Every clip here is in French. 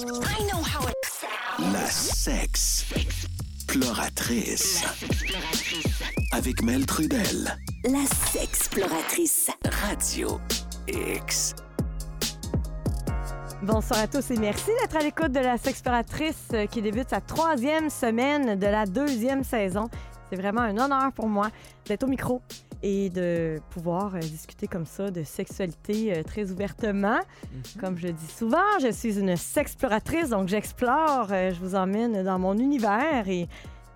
I know how it sounds. La sexe exploratrice. Avec Mel Trudel. La sexploratrice. Radio X. Bonsoir à tous et merci d'être à l'écoute de la Sexploratrice euh, qui débute sa troisième semaine de la deuxième saison. C'est vraiment un honneur pour moi d'être au micro et de pouvoir euh, discuter comme ça de sexualité euh, très ouvertement. Comme je dis souvent, je suis une sexploratrice, donc j'explore, euh, je vous emmène dans mon univers et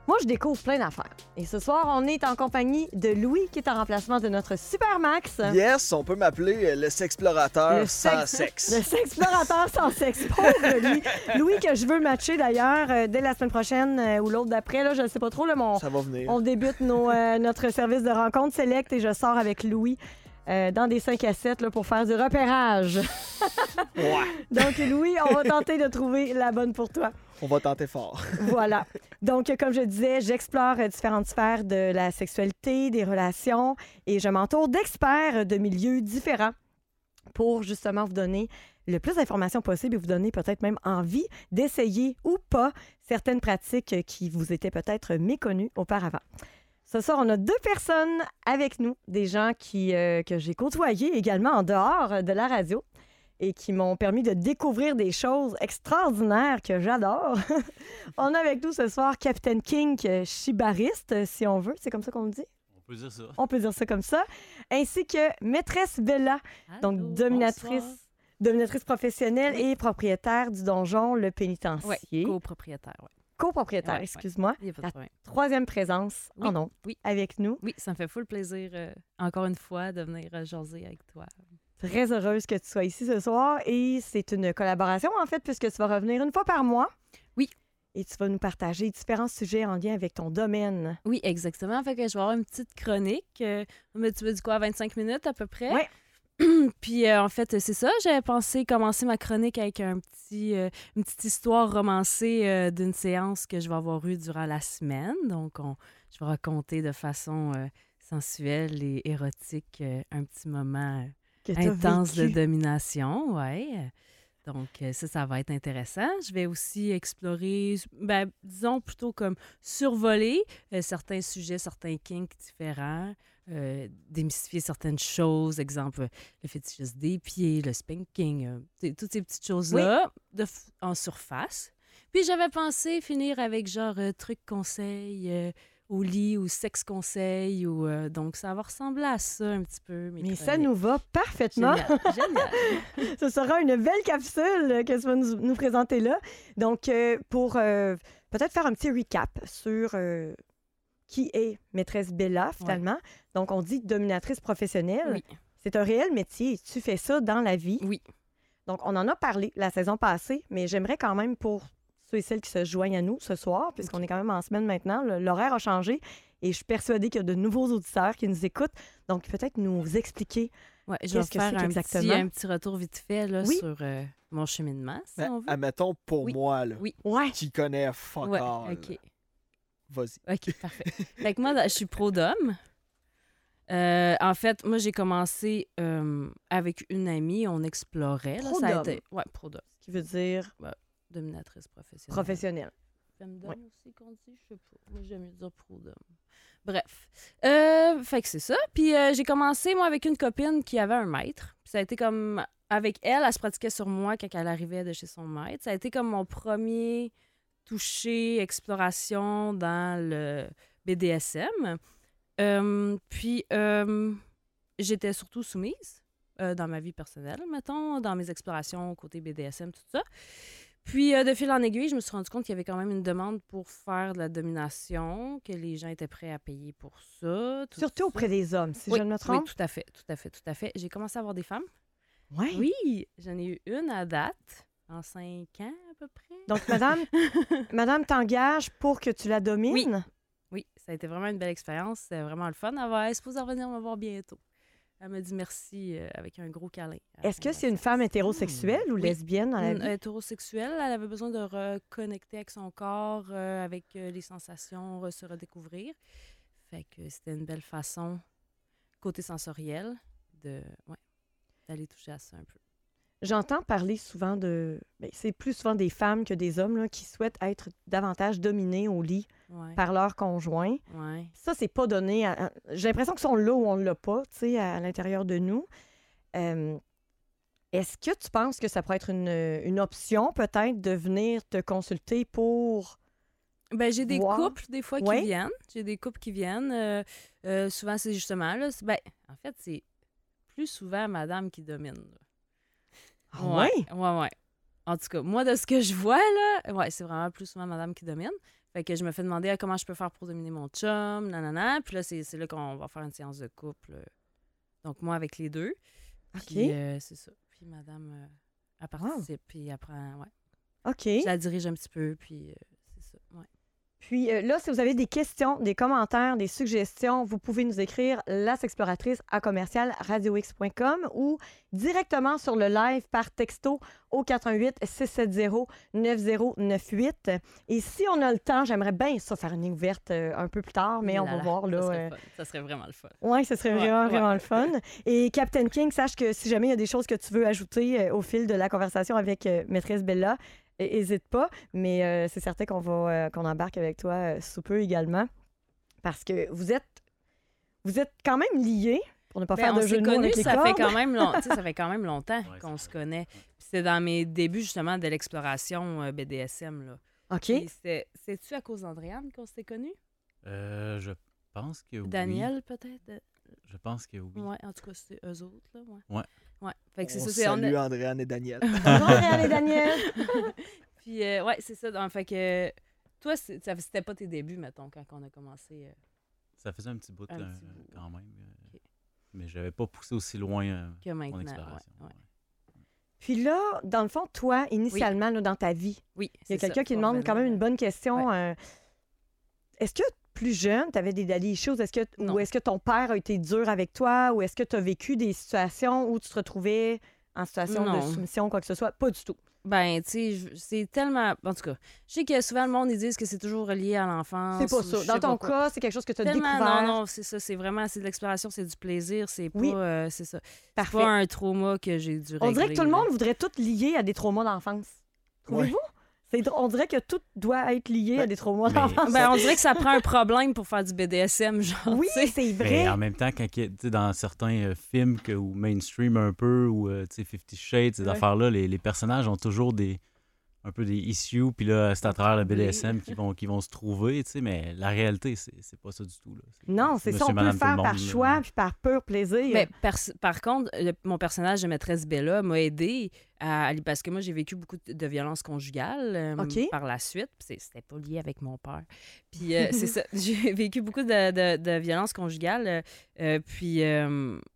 moi, je découvre plein d'affaires. Et ce soir, on est en compagnie de Louis qui est en remplacement de notre Super Max. Yes, on peut m'appeler euh, le sexplorateur Le sans sexe- sexe. Le sexplorateur sans sexe. Pauvre Louis. Louis, que je veux matcher d'ailleurs euh, dès la semaine prochaine euh, ou l'autre d'après. Là, je ne sais pas trop. Là, mon- Ça va venir. on débute nos, euh, notre service de rencontre select et je sors avec Louis. Euh, dans des 5 à 7 là, pour faire du repérage. Ouais, Donc, Louis, on va tenter de trouver la bonne pour toi. on va tenter fort. Voilà. Donc, comme je disais, j'explore euh, différentes sphères de la sexualité, des relations et je m'entoure d'experts euh, de milieux différents pour justement vous donner le plus d'informations possible et vous donner peut-être même envie d'essayer ou pas certaines pratiques qui vous étaient peut-être méconnues auparavant. Ce soir, on a deux personnes avec nous, des gens qui, euh, que j'ai côtoyés également en dehors de la radio et qui m'ont permis de découvrir des choses extraordinaires que j'adore. on a avec nous ce soir Captain King, euh, chibariste, si on veut. C'est comme ça qu'on le dit? On peut dire ça. On peut dire ça comme ça. Ainsi que Maîtresse Bella, donc dominatrice, bonsoir. dominatrice professionnelle et propriétaire du donjon Le Pénitencier. copropriétaire, ouais. Copropriétaire, Ouais, ouais. excuse-moi. Il y a pas de Ta problème. troisième présence Oui, en oui. avec nous. Oui, ça me fait full plaisir, euh, encore une fois, de venir euh, jaser avec toi. Très heureuse que tu sois ici ce soir et c'est une collaboration en fait puisque tu vas revenir une fois par mois. Oui. Et tu vas nous partager différents sujets en lien avec ton domaine. Oui, exactement. Fait que je vais avoir une petite chronique. euh, mais tu veux du quoi, 25 minutes à peu près? Ouais. Puis euh, en fait, c'est ça. J'avais pensé commencer ma chronique avec un petit, euh, une petite histoire romancée euh, d'une séance que je vais avoir eue durant la semaine. Donc, on, je vais raconter de façon sensuelle et érotique un petit moment intense de domination, ouais. Donc, ça, ça va être intéressant. Je vais aussi explorer, ben, disons plutôt comme survoler certains sujets, certains kinks différents, euh, démystifier certaines choses, exemple le fétichisme des pieds, le spanking, euh, toutes ces petites choses-là en surface. Puis j'avais pensé finir avec genre euh, truc conseil euh, au lit ou sexe conseil ou euh, donc ça va ressembler à ça un petit peu. Mais ça nous va parfaitement. Génial, génial. Ce sera une belle capsule que tu vas nous, nous présenter là. Donc, euh, pour euh, peut-être faire un petit recap sur qui est maîtresse Bella, finalement. Donc, on dit dominatrice professionnelle. Oui. C'est un réel métier. Tu fais ça dans la vie. Oui. Donc, on en a parlé la saison passée, mais j'aimerais quand même pour ceux et celles qui se joignent à nous ce soir, puisqu'on est quand même en semaine maintenant, l'horaire a changé et je suis persuadée qu'il y a de nouveaux auditeurs qui nous écoutent. Donc, peut-être nous expliquer. Ouais, je vais Qu'est-ce que faire c'est petit, exactement? un petit retour vite fait là, Oui. sur euh, mon cheminement, si Ben, on veut. admettons pour Oui. moi, là, Oui. Qui connaît fuck Ouais, all. OK. Vas-y. OK, parfait. fait que moi, je suis pro d'homme. Euh, en fait, moi, j'ai commencé euh, avec une amie, on explorait. Là, Pro ça a été... Ouais, pro d'homme. Ce qui veut dire Dominatrice professionnelle. professionnel. Femme d'homme Ouais. aussi qu'on dit, je sais pas. Moi, j'aime mieux dire pro d'homme. Bref. Euh, fait que c'est ça. Puis euh, j'ai commencé, moi, avec une copine qui avait un maître. Puis ça a été comme... Avec elle, elle se pratiquait sur moi quand elle arrivait de chez son maître. Ça a été comme mon premier toucher, exploration dans le BDSM. Euh, puis euh, j'étais surtout soumise euh, dans ma vie personnelle, mettons, dans mes explorations côté BDSM, tout ça. Puis, de fil en aiguille, je me suis rendu compte qu'il y avait quand même une demande pour faire de la domination, que les gens étaient prêts à payer pour ça. tout Surtout ça. auprès des hommes, si oui, je ne me Oui, trompe. tout à fait, tout à fait, tout à fait. J'ai commencé à avoir des femmes. Ouais. Oui, j'en ai eu une à date, en cinq ans à peu près. Donc, madame, madame t'engage pour que tu la domines? Oui, ça a été vraiment une belle expérience. C'était vraiment le fun. Elle va elle supposée revenir me voir bientôt. Elle me dit merci euh, avec un gros câlin. Est-ce que c'est une femme hétérosexuelle ou Oui. lesbienne dans la Une vie? hétérosexuelle, elle avait besoin de reconnecter avec son corps, euh, avec euh, les sensations, se redécouvrir. Fait que c'était une belle façon, côté sensoriel, de ouais, d'aller toucher à ça un peu. J'entends parler souvent de. ben, c'est plus souvent des femmes que des hommes là, qui souhaitent être davantage dominés au lit Ouais. par leur conjoint. Ouais. Ça, c'est pas donné. à- J'ai l'impression qu'ils sont là où on l'a pas, tu sais, à, à l'intérieur de nous. Euh, Est-ce que tu penses que ça pourrait être une, une option, peut-être, de venir te consulter pour. Ben, j'ai des couples, des fois, qui viennent. J'ai des couples qui viennent. euh, euh, souvent, c'est justement, là, ben, en fait, c'est plus souvent madame qui domine. là. Ah ouais, ouais? ouais, ouais. En tout cas, moi, de ce que je vois, là, ouais, c'est vraiment plus souvent madame qui domine. Fait que je me fais demander ah, comment je peux faire pour dominer mon chum, nanana. Puis là, c'est c'est là qu'on va faire une séance de couple. euh. Donc, moi, avec les deux. OK. Puis, euh, c'est ça. Puis madame, euh, elle participe, puis elle prend, ouais. OK. Je la dirige un petit peu, puis euh, c'est ça, ouais. Puis euh, là, si vous avez des questions, des commentaires, des suggestions, vous pouvez nous écrire lasexploratrice à commercial radiox.com ou directement sur le live par texto au 88 670 9098. Et si on a le temps, j'aimerais bien ça faire une ouverte euh, un peu plus tard, mais on Là, va là, voir Ça là. serait, euh. Ça serait vraiment le fun. oui, ce serait Ouais, vraiment, ouais. vraiment le fun. Et Captain King, sache que si jamais il y a des choses que tu veux ajouter au fil de la conversation avec Maîtresse Bella, n'hésite pas. Mais euh, c'est certain qu'on va euh, qu'on embarque avec toi euh, sous peu également. Parce que vous êtes vous êtes quand même liés, pour ne pas Ben, faire on de s'est jeu de ça cordes. fait quand même long- tu sais, ça fait quand même longtemps Ouais, qu'on se connaît. C'était dans mes débuts justement de l'exploration euh, BDSM là. OK. C'est-tu à cause d'Andréane qu'on s'était connus? Euh, je pense que oui. Daniel peut-être? Je pense que oui. Ouais, en tout cas c'était eux autres là, ouais. Ouais. Ouais. Fait que c'est On ça, c'est on a- salue Andréane et Daniel. Bonjour, Réal et Daniel. Puis euh, ouais, c'est ça. Donc, fait que toi c'était pas tes débuts mettons quand on a commencé. euh, Ça faisait un petit bout, Un euh, petit bout. quand même. euh, Ok. Mais j'avais pas poussé aussi loin euh, que maintenant. mon exploration. ouais. ouais. Puis là, dans le fond, toi, initialement, là, dans ta vie, Oui, il y a quelqu'un qui demande quand même une bonne question. euh, est-ce que plus jeune, tu avais des issues? Est-ce que, Non. ou est-ce que ton père a été dur avec toi? Ou est-ce que tu as vécu des situations où tu te retrouvais en situation de soumission, quoi que ce soit? Pas du tout. Ben, tu sais, c'est tellement. En tout cas, je sais que souvent le monde, ils disent que c'est toujours relié à l'enfance. C'est pas ça. je Dans ton quoi. cas, c'est quelque chose que tu as Tellement, découvert. non, non, c'est ça. C'est vraiment, c'est de l'exploration, c'est du plaisir. C'est pas. Oui. euh, c'est ça. C'est Parfait. pas un trauma que j'ai dû On dirait que régler, tout le monde voudrait tout lier à des traumas d'enfance. Trouvez-vous? On dirait que tout doit être lié à des traumas d'enfance. Ben, on dirait que ça prend un problème pour faire du BDSM, genre. oui, c'est vrai. Mais en même temps, quand dans certains euh, films que, ou mainstream un peu, ou euh, tu sais, Fifty Shades, ces Ouais. affaires-là, les, les personnages ont toujours des un peu des issues, puis là, c'est à travers le. BDSM qu'ils vont, qu'ils vont se trouver, tu sais, mais la réalité, c'est c'est pas ça du tout. Là. Non, c'est ça. On peut le faire par choix puis par pur plaisir. Mais par contre, le- mon personnage de maîtresse Bella m'a aidé parce que moi, j'ai vécu beaucoup de, de violences conjugales euh, par la suite. C'était pas lié avec mon père. Puis euh, c'est ça. J'ai vécu beaucoup de, de, de violences conjugales. euh, puis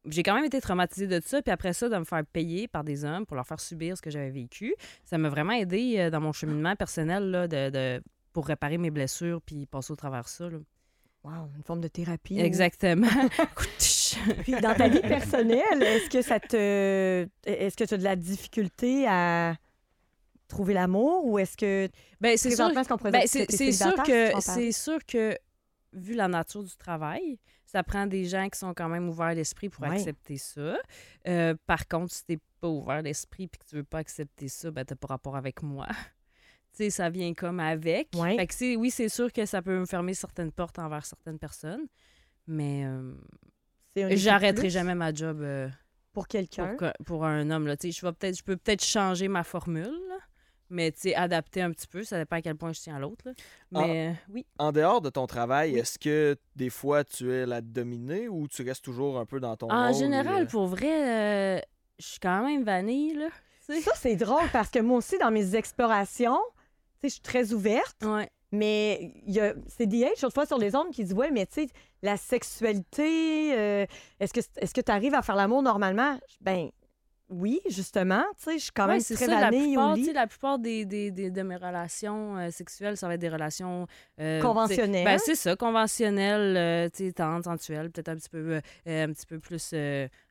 j'ai quand même été traumatisée de ça. Puis après ça, de me faire payer par des hommes pour leur faire subir ce que j'avais vécu, ça m'a vraiment aidé dans mon cheminement personnel là, de, de- pour réparer mes blessures puis passer au travers ça. là. Wow, une forme de thérapie. Exactement. Puis dans ta vie personnelle, est-ce que ça te est-ce que tu as de la difficulté à trouver l'amour ou est-ce que ben, c'est sûr pourrait Ben, c'est que t'es c'est sûr que c'est sûr que vu la nature du travail, ça prend des gens qui sont quand même ouverts d'esprit pour Ouais. accepter ça. Euh, par contre, si t'es pas ouvert d'esprit puis que tu veux pas accepter ça, ben t'as pas rapport avec moi. tu sais, ça vient comme avec. Ouais. Fait que oui, c'est sûr que ça peut me fermer certaines portes envers certaines personnes, mais euh, j'arrêterai jamais ma job euh, pour quelqu'un pour, un homme. Là. Tu sais, Je, vais peut-être, je peux peut-être changer ma formule, là, mais tu sais, adapter un petit peu. Ça dépend à quel point je tiens à l'autre. là. Mais euh, oui. En dehors de ton travail, est-ce que des fois tu es la dominée ou tu restes toujours un peu dans ton En rôle, général, euh, pour vrai, euh, je suis quand même vanille. Là. Ça c'est drôle parce que moi aussi dans mes explorations, tu sais je suis très ouverte, Ouais. Mais c'est DH autrefois sur les ondes qui dit ouais mais tu sais la sexualité euh, est-ce que est-ce que tu arrives à faire l'amour normalement? Ben oui, justement, tu sais, je suis quand Ouais, même très ça, la plupart, au lit. la plupart des, des- des- de mes relations euh, sexuelles, ça va être des relations... euh, sais, Conventionnelles. Ben, c'est ça, conventionnelles, euh, tu sais, sensuelles, peut-être un petit peu, euh, un petit peu plus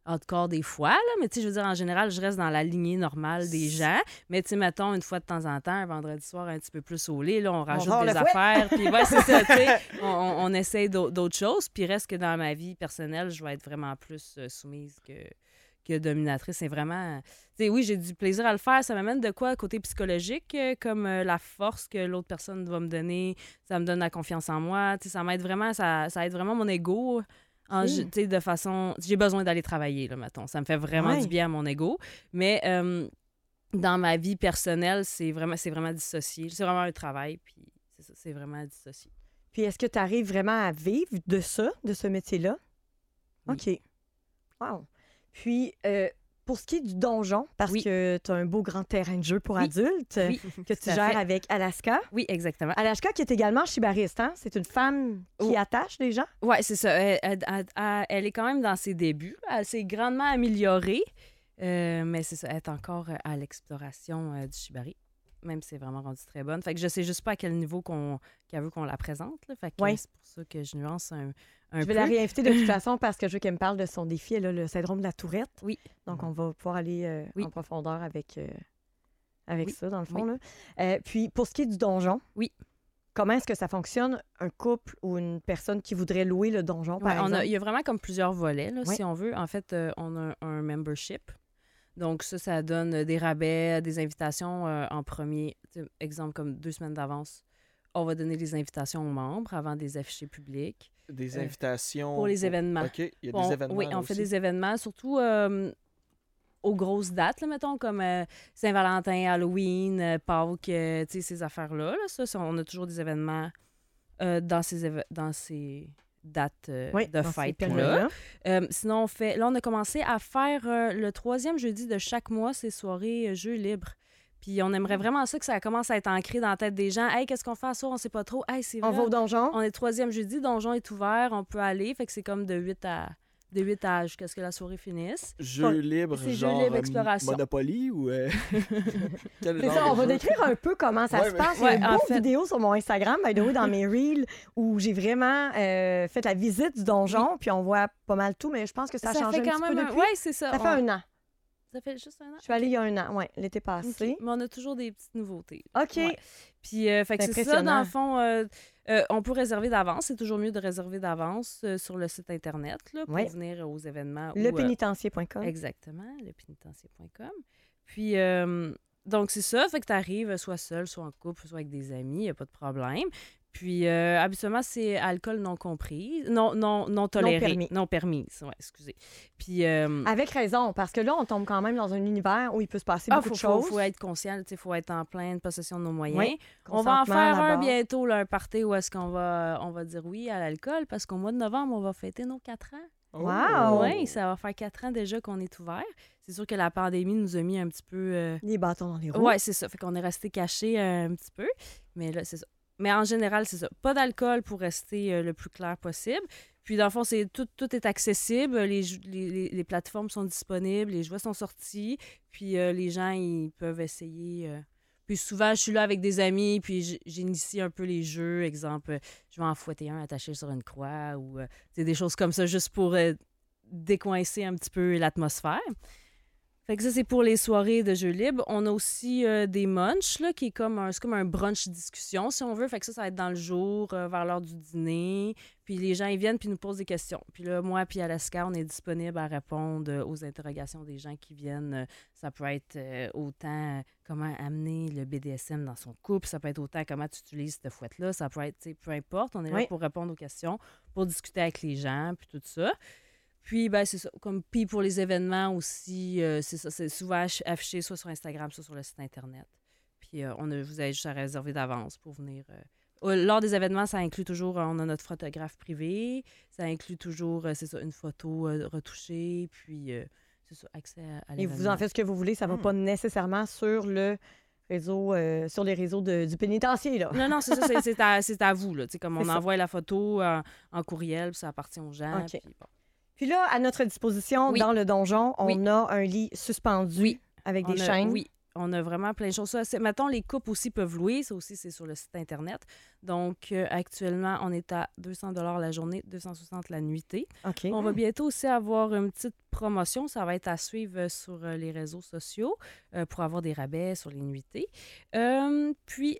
hardcore des fois, là, mais tu sais, je veux dire, en général, je reste dans la lignée normale des gens, mais tu sais, mettons, une fois de temps en temps, un vendredi soir, un petit peu plus au lit, là, on rajoute des affaires, puis ouais, c'est ça, tu sais, on, on, essaye d'au- d'autres choses, puis reste que dans ma vie personnelle, je vais être vraiment plus soumise que que dominatrice. C'est vraiment. oui, j'ai du plaisir à le faire. Ça m'amène de quoi côté psychologique, euh, comme euh, la force que l'autre personne va me donner? Ça me donne la confiance en moi. Ça m'aide vraiment. Ça, ça aide vraiment mon ego. En, sais, de façon. J'ai besoin d'aller travailler, là, mettons. Ça me fait vraiment Ouais. du bien à mon ego. Mais euh, dans ma vie personnelle, c'est vraiment, c'est vraiment dissocié. C'est vraiment un travail, puis c'est ça, c'est vraiment dissocié. Puis est-ce que tu arrives vraiment à vivre de ça, de ce métier-là? Oui. OK. Wow. Puis, euh, pour ce qui est du donjon, parce Oui. que tu as un beau grand terrain de jeu pour Oui. adultes Oui, que tu gères fait. avec Alaska. Oui, exactement. Alaska qui est également chibariste, hein? C'est une femme qui Oh. attache les gens. Oui, c'est ça. Elle, elle- elle- elle- elle est quand même dans ses débuts. Elle s'est grandement améliorée. Euh, mais c'est ça, elle est encore euh, à l'exploration euh, du shibari. Même si c'est vraiment rendu très bonne. Fait que je sais juste pas à quel niveau qu'on qu'elle veut qu'on la présente. là. Fait que c'est pour ça que je nuance un, un Je vais peu. la réinviter de toute façon parce que je veux qu'elle me parle de son défi, elle a le syndrome de la tourette. Oui. Donc, on va pouvoir aller euh, Oui. en profondeur avec, euh, avec Oui. ça, dans le fond. Oui. là. Euh, puis, pour ce qui est du donjon, Oui. comment est-ce que ça fonctionne, un couple ou une personne qui voudrait louer le donjon, par Ouais, on exemple? a, il y a vraiment comme plusieurs volets, là, si on veut. En fait, on a un, membership. Donc, ça, ça donne des rabais, des invitations en premier. Exemple, comme deux semaines d'avance, on va donner les invitations aux membres avant des affichés publics. Des Euh, invitations. pour les événements. OK, il y a On- des événements. Oui, on fait aussi. des événements, surtout euh, aux grosses dates, là, mettons, comme euh, Saint-Valentin, Halloween, euh, Pâques, euh, tu sais, ces affaires-là. là. ça, ça, on a toujours des événements euh, dans, ces éve- dans ces dates euh, Oui, de fête-là. Euh, sinon, on fait. Là, on a commencé à faire euh, le troisième jeudi de chaque mois, ces soirées euh, jeux libres. Puis on aimerait vraiment ça que ça commence à être ancré dans la tête des gens. Hey, qu'est-ce qu'on fait à soir? On sait pas trop. Hey, c'est On va au donjon? On est troisième jeudi, donjon est ouvert, on peut aller. Fait que c'est comme de 8 à de 8 à jusqu'à ce que la soirée finisse. Jeux libres, C'est jeux genre libres, euh, exploration. Monopoly ou. euh, quel C'est genre ça, on va jeu? décrire un peu comment ça Ouais, se mais- passe. Il y a Ouais, une fait- vidéo sur mon Instagram, by the way, dans mes reels, où j'ai vraiment euh, fait la visite du donjon, puis on voit pas mal tout, mais je pense que ça a changé fait un quand petit peu même. depuis. Ouais, c'est ça. Ça fait On- un an. Ça fait juste un an? Je suis allée il y a un an, ouais, l'été passé. Mais on a toujours des petites nouveautés. OK. Ouais. Puis, euh, fait que C'est ça, dans le fond, euh, euh, on peut réserver d'avance. C'est toujours mieux de réserver d'avance euh, sur le site Internet là, pour Ouais. venir aux événements. Lepénitencier.com. Exactement, lepénitencier.com. Puis, donc, c'est ça. Fait que tu arrives soit seul, soit en couple, soit avec des amis, il n'y a pas de problème. Puis, euh, habituellement, c'est alcool non compris, non, non, non toléré. permis. Non permis, ouais, excusez. Puis, euh, Avec raison, parce que là, on tombe quand même dans un univers où il peut se passer ah, beaucoup faut, de faut- choses. faut être conscient, il faut être en pleine possession de nos moyens. Oui, on va en faire un bientôt, là, un party où est-ce qu'on va, on va dire oui à l'alcool, parce qu'au mois de novembre, on va fêter nos quatre ans. Wow! Oui, ça va faire quatre ans déjà qu'on est ouvert. C'est sûr que la pandémie nous a mis un petit peu... euh, Les bâtons dans les roues. Ouais, c'est ça. Fait qu'on est resté caché euh, un petit peu. Mais là, c'est ça. Mais en général, c'est ça. Pas d'alcool pour rester euh, le plus clair possible. Puis, dans le fond, c'est tout, tout est accessible. Les, les, les- plateformes sont disponibles. Les jouets sont sortis. Puis, euh, les gens, ils peuvent essayer. euh. Puis, souvent, je suis là avec des amis. Puis, j'initie un peu les jeux. Exemple, je vais en fouetter un attaché sur une croix. Ou des choses comme ça, juste pour décoincer un petit peu l'atmosphère. Fait que ça, c'est pour les soirées de jeux libres. On a aussi euh, des munchs, là, qui est comme un, comme un brunch discussion, si on veut. Fait que ça, ça va être dans le jour, euh, vers l'heure du dîner. Puis les gens, ils viennent puis nous posent des questions. Puis là, moi puis Alaska, on est disponible à répondre euh, aux interrogations des gens qui viennent. Ça peut être euh, autant comment amener le BDSM dans son couple, ça peut être autant comment tu utilises cette fouette-là, ça peut être, tu sais, peu importe. On est là Oui. pour répondre aux questions, pour discuter avec les gens, puis tout ça. Puis, ben, c'est ça. Comme, puis pour les événements aussi, euh, c'est ça. C'est souvent affiché soit sur Instagram, soit sur le site Internet. Puis, euh, on a, vous avez juste à réserver d'avance pour venir. euh. Lors des événements, ça inclut toujours, on a notre photographe privé. Ça inclut toujours, euh, c'est ça, une photo euh, retouchée. Puis, euh, c'est ça, accès à, à Et vous en faites ce que vous voulez, ça va Hmm. pas nécessairement sur le réseau, euh, sur les réseaux de- du pénitencier, là. Non, non, c'est ça, c'est- c'est à, c'est à vous. Là. Tu sais, Comme on C'est ça. envoie la photo en courriel, puis ça appartient aux gens. OK. puis bon. Puis là, à notre disposition, Oui. dans le donjon, on Oui. a un lit suspendu Oui. avec On des a- chaînes. Oui. On a vraiment plein de choses. Ça, mettons, les couples aussi peuvent louer. Ça aussi, c'est sur le site Internet. Donc, euh, actuellement, on est à 200 la journée, 260 la nuitée. On va bientôt aussi avoir une petite promotion. Ça va être à suivre euh, sur euh, les réseaux sociaux euh, pour avoir des rabais sur les nuitées. Euh, puis,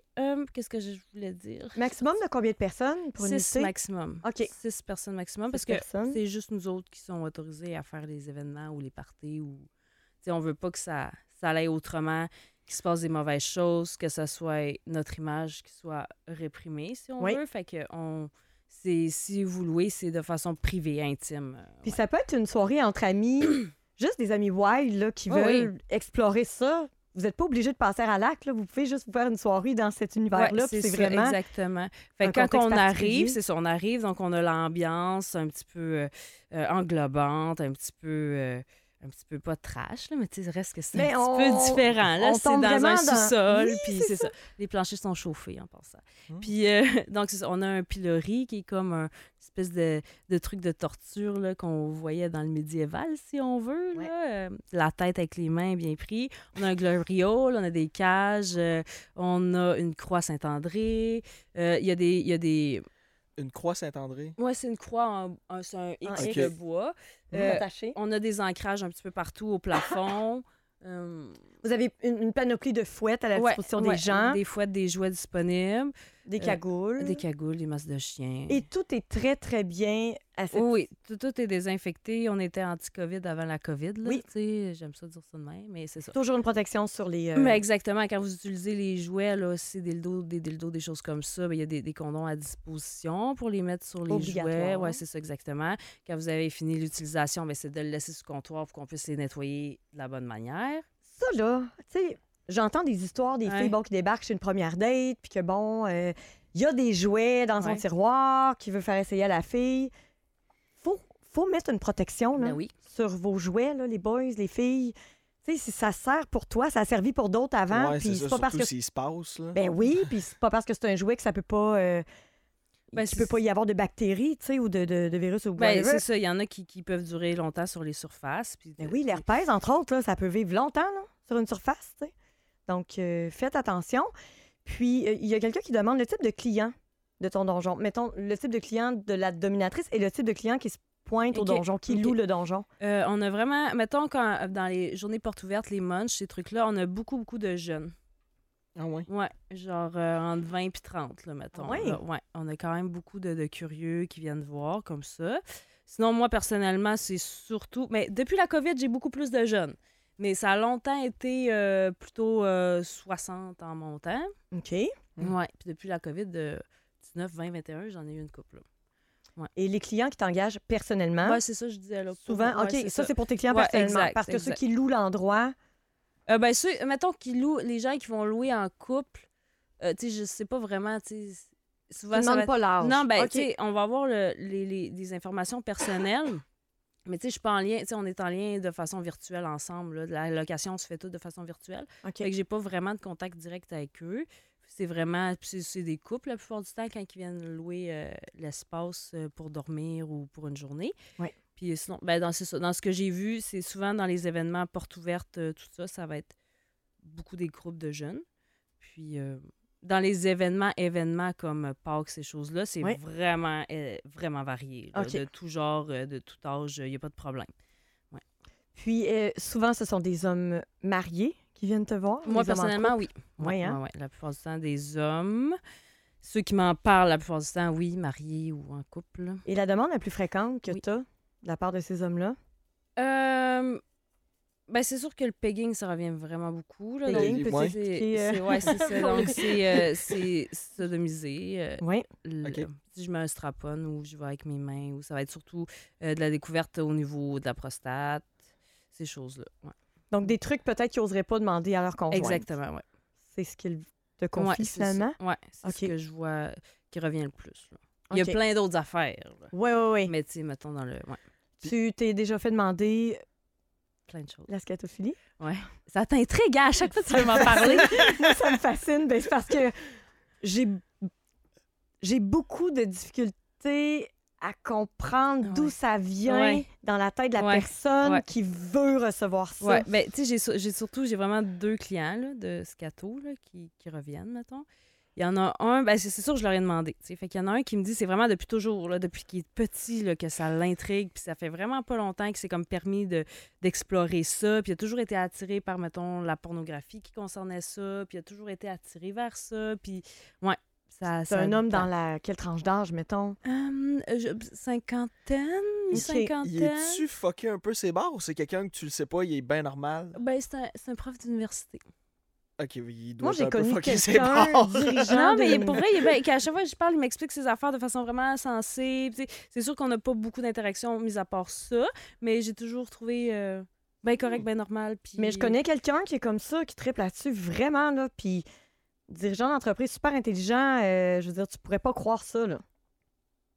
qu'est-ce que je voulais dire? Maximum de combien de personnes pour une Six maximum. OK. Six personnes maximum. Six parce que c'est juste nous autres qui sont autorisés à faire les événements ou les parties. Ou... Tu sais, on veut pas que ça, ça aille autrement, qu'il se passe des mauvaises choses, que ce soit notre image qui soit réprimée, si on Oui. veut. Fait que on... si vous louez, c'est de façon privée, intime. euh, Puis ouais. ça peut être une soirée entre amis, juste des amis wild là, qui Oui, veulent explorer ça. Vous n'êtes pas obligé de passer à l'acte. Vous pouvez juste vous faire une soirée dans cet univers-là. Ouais, c'est vraiment. Exactement. Fait quand on arrive, c'est ça, on arrive, donc on a l'ambiance un petit peu euh, euh, englobante, un petit peu. euh, un petit peu pas trash, là, mais tu sais, reste que c'est un petit peu différent. Là, c'est dans un dans- sous-sol, Oui, puis c'est ça. Les planchers sont chauffés en passant. Hmm. Puis, euh, donc, on a un pilori qui est comme un espèce de, de truc de torture là, qu'on voyait dans le médiéval, si on veut. là. Euh, la tête avec les mains bien pris. On a un gloriole, on a des cages, euh, on a une croix Saint-André. Il y a des... il Y a des... Une croix Saint-André? Ouais, c'est une croix, en, un- c'est un X Ah, de bois. Euh, on a des ancrages un petit peu partout au plafond. Euh, Vous avez une, une panoplie de fouettes à la ouais, disposition ouais, des gens, Des fois, des jouets disponibles, des euh, cagoules. des cagoules, des masses de chiens. Et tout est très, très bien à cette... Oui, tout, tout est désinfecté. On était anti-COVID avant la COVID. Là, Oui. tu sais, J'aime ça dire ça de même, mais c'est ça. Toujours une protection sur les... euh, Mais exactement, quand vous utilisez les jouets, là, c'est des dildos, des dildos, des choses comme ça, ben, il y a des, des condoms à disposition pour les mettre sur les jouets. Oui, c'est ça, exactement. Quand vous avez fini l'utilisation, ben, c'est de le laisser sur le comptoir pour qu'on puisse les nettoyer de la bonne manière. Ça, là, tu sais, j'entends des histoires des Ouais. filles bon, qui débarquent chez une première date, puis que bon, euh, il y a des jouets dans son Ouais. tiroir qui veut faire essayer à la fille. Faut, faut mettre une protection là, Ben oui. sur vos jouets, là, les boys, les filles. Tu sais, si ça sert pour toi, ça a servi pour d'autres avant, ouais, puis c'est pas parce surtout que. s'il se passe. Là. Ben oui, puis c'est pas parce que c'est un jouet que ça peut pas. euh, Ben, qu'il peut c'est- pas y avoir de bactéries, tu sais, ou de, de, de virus ou Ben, c'est ça, il y en a qui, qui peuvent durer longtemps sur les surfaces. Puis Ben oui, l'herpès, entre autres, là, ça peut vivre longtemps là, sur une surface. tu sais. Donc, euh, faites attention. Puis, euh, il y a quelqu'un qui demande le type de client de ton donjon. Mettons, le type de client de la dominatrice et le type de client qui se pointe au donjon, qui loue le donjon. Euh, on a vraiment, mettons, quand, dans les journées portes ouvertes, les munchs, ces trucs-là, on a beaucoup, beaucoup de jeunes. Ah ouais? Ouais, genre euh, entre 20 et 30, là, mettons. Ah ouais? là. ouais, on a quand même beaucoup de, de curieux qui viennent voir comme ça. Sinon, moi, personnellement, c'est surtout... Mais depuis la COVID, j'ai beaucoup plus de jeunes. Mais ça a longtemps été euh, plutôt euh, 60 en montant. OK. Mm. Ouais, puis depuis la COVID, de 19, 20, 21, j'en ai eu une couple. là. Et les clients qui t'engagent personnellement, Ouais, c'est ça, je disais là. pour- souvent, ouais, OK, ça, c'est pour tes clients Ouais, personnellement. exact, parce que exact. ceux qui louent l'endroit, Euh, ben, ceux, mettons qu'ils louent, les gens qui vont louer en couple, euh, tu sais, je sais pas vraiment, tu sais, souvent ça va pas l'âge. Non, ben, OK. tu sais, on va avoir le- les, les- des informations personnelles, mais tu sais, je suis pas en lien, tu sais, on est en lien de façon virtuelle ensemble, là. La location se fait toute de façon virtuelle. OK. Fait que j'ai pas vraiment de contact direct avec eux. C'est vraiment, puis c'est- des couples la plupart du temps quand ils viennent louer euh, l'espace euh, pour dormir ou pour une journée. Ouais. Puis sinon, ben dans, c'est ça. dans ce que j'ai vu, c'est souvent dans les événements portes ouvertes, euh, tout ça, ça va être beaucoup des groupes de jeunes. Puis euh, dans les événements, événements comme Pâques, ces choses-là, c'est Ouais. vraiment, euh, vraiment varié. là. OK. De tout genre, euh, de tout âge, il n'y a pas de problème. Puis, euh, souvent, ce sont des hommes mariés qui viennent te voir. Moi, personnellement, oui. Ouais, hein? ouais. La plupart du temps, des hommes. Ceux qui m'en parlent, la plupart du temps, oui, mariés ou en couple. Et la demande la plus fréquente que Oui. tu as de la part de ces hommes-là? Euh, ben, c'est sûr que le pegging, ça revient vraiment beaucoup. Là, Pegging, donc, ouais. c'est, euh, c'est- ouais, c'est ça. Donc, c'est, euh, c'est sodomiser. euh, Oui. le-. Si je mets un strap-on ou je vais avec mes mains, ou ça va être surtout euh, de la découverte au niveau de la prostate, ces choses-là. ouais. Donc, des trucs peut-être qu'ils n'oseraient pas demander à leur conjoint. Exactement, oui. C'est ce qu'ils te confient finalement? Oui, c'est Ok. ce que je vois qui revient le plus. là. Il y a plein d'autres affaires. Oui, oui, oui. Mais tu sais, mettons dans le. Ouais, Tu t'es déjà fait demander plein de choses. la scatophilie? Ça t'intrigue à chaque fois que tu veux m'en parler. Moi, ça me fascine. Ben, c'est parce que j'ai j'ai beaucoup de difficultés à comprendre Ouais. d'où ça vient Ouais. dans la tête de la Ouais. personne qui veut recevoir ça. Ouais, ben, tu sais, j'ai j'ai surtout, j'ai vraiment deux clients là, de Scato là, qui, qui reviennent, mettons. Il y en a un, ben, c'est sûr que je leur ai demandé. tu sais. Fait qu'il y en a un qui me dit c'est vraiment depuis toujours, là, depuis qu'il est petit, là, que ça l'intrigue. Puis ça fait vraiment pas longtemps que c'est comme permis de- d'explorer ça. Puis il a toujours été attiré par, mettons, la pornographie qui concernait ça. Puis il a toujours été attiré vers ça. Puis, ouais. ça- C'est ça- un homme dans la quelle tranche d'âge, mettons? Hum, je- cinquantaine, cinquantaine. Il est-tu fucké un peu ses barres ou c'est quelqu'un que tu le sais pas, il est bien normal? Ben, c'est un, c'est un prof d'université. Ok, oui, il doit Moi, être j'ai connu quelqu'un dirigeant Non, mais pour vrai, il est qu'à chaque fois que je parle, il m'explique ses affaires de façon vraiment sensée. Puis, C'est sûr qu'on n'a pas beaucoup d'interactions, mis à part ça, mais j'ai toujours trouvé euh, bien correct, bien normal. Puis... Mais je connais quelqu'un qui est comme ça, qui triple là-dessus vraiment, là, puis dirigeant d'entreprise super intelligent, euh, je veux dire, tu pourrais pas croire ça, là.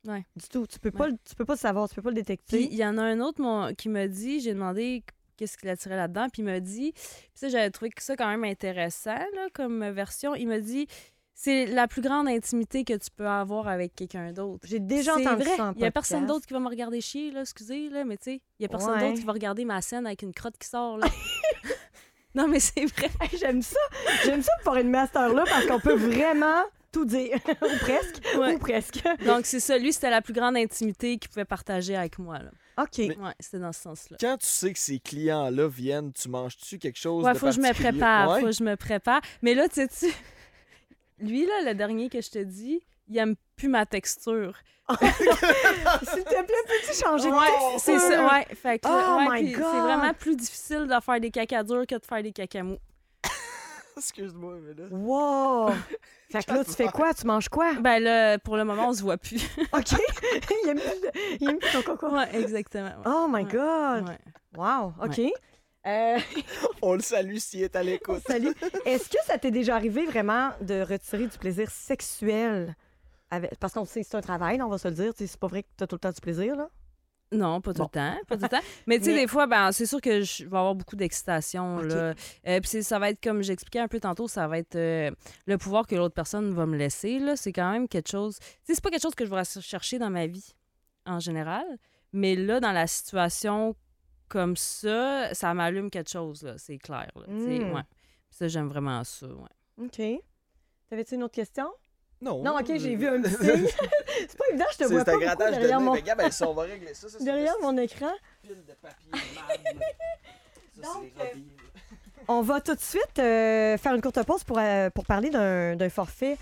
Ouais. Du tout. Tu peux, pas, tu peux pas le savoir, tu peux pas le Puis détecter. il y en a un autre mon- qui me dit, j'ai demandé qu'est-ce qu'il attirait là-dedans, puis il m'a dit, puis ça, j'avais trouvé que ça quand même intéressant là, comme version. Il m'a dit, c'est la plus grande intimité que tu peux avoir avec quelqu'un d'autre. J'ai déjà entendu vrai. ça en Il y a personne d'autre qui va me regarder chier, là, excusez, là, mais tu sais, il y a personne Ouais. d'autre qui va regarder ma scène avec une crotte qui sort, là. non, mais c'est vrai. Hey, J'aime ça. J'aime ça pour une master là parce qu'on peut vraiment tout dire. ou presque. Ouais. Ou presque. Donc, c'est ça. Lui, c'était la plus grande intimité qu'il pouvait partager avec moi, là. OK. Mais- Ouais, c'était dans ce sens-là. Quand tu sais que ces clients-là viennent, tu manges-tu quelque chose Ouais, de faut que je me particulier? prépare. Ouais? Faut que je me prépare. Mais là, tu sais-tu, lui, là, le dernier que je te dis, il aime plus ma texture. S'il te plaît, peux-tu changer de Ouais, texture? c'est ça. Ouais, fait que, Oh ouais, my God! C'est vraiment plus difficile de faire des caca durs que de faire des caca mous. Excuse-moi, mais là... Wow! Fait que là, tu fais quoi? Tu manges quoi? Ben là, pour le moment, on se voit plus. OK. il aime plus, il aime plus ton coco. ouais, exactement. ouais. Oh my Ouais. God! Ouais. Wow, OK. Euh, On le salue s'il est à l'écoute. salut. Est-ce que ça t'est déjà arrivé vraiment de retirer du plaisir sexuel? Avec... Parce qu'on sait que c'est un travail, là, on va se le dire. C'est pas vrai que tu as tout le temps du plaisir, là? Non, pas tout Bon. le temps, pas tout le temps. Mais tu sais, Mais- des fois, ben, c'est sûr que je vais avoir beaucoup d'excitation. Là. Euh, puis ça va être, comme j'expliquais un peu tantôt, ça va être euh, le pouvoir que l'autre personne va me laisser. là. C'est quand même quelque chose... Tu sais, c'est pas quelque chose que je vais chercher dans ma vie, en général. Mais là, dans la situation comme ça, ça m'allume quelque chose, là. C'est clair, là. Mm. ouais. Puis ça, j'aime vraiment ça, ouais. OK. T'avais-tu une autre question? Non. Non, OK, j'ai vu un petit signe. c'est pas évident, je te C'est vois un pas beaucoup grattage de nez. mon... Mais ben, ça, on va régler ça. ça c'est derrière mon écran. pile de papier malade, là. Ça, Donc, c'est Robbie, là. On va tout de suite euh, faire une courte pause pour, euh, pour parler d'un d'un forfait.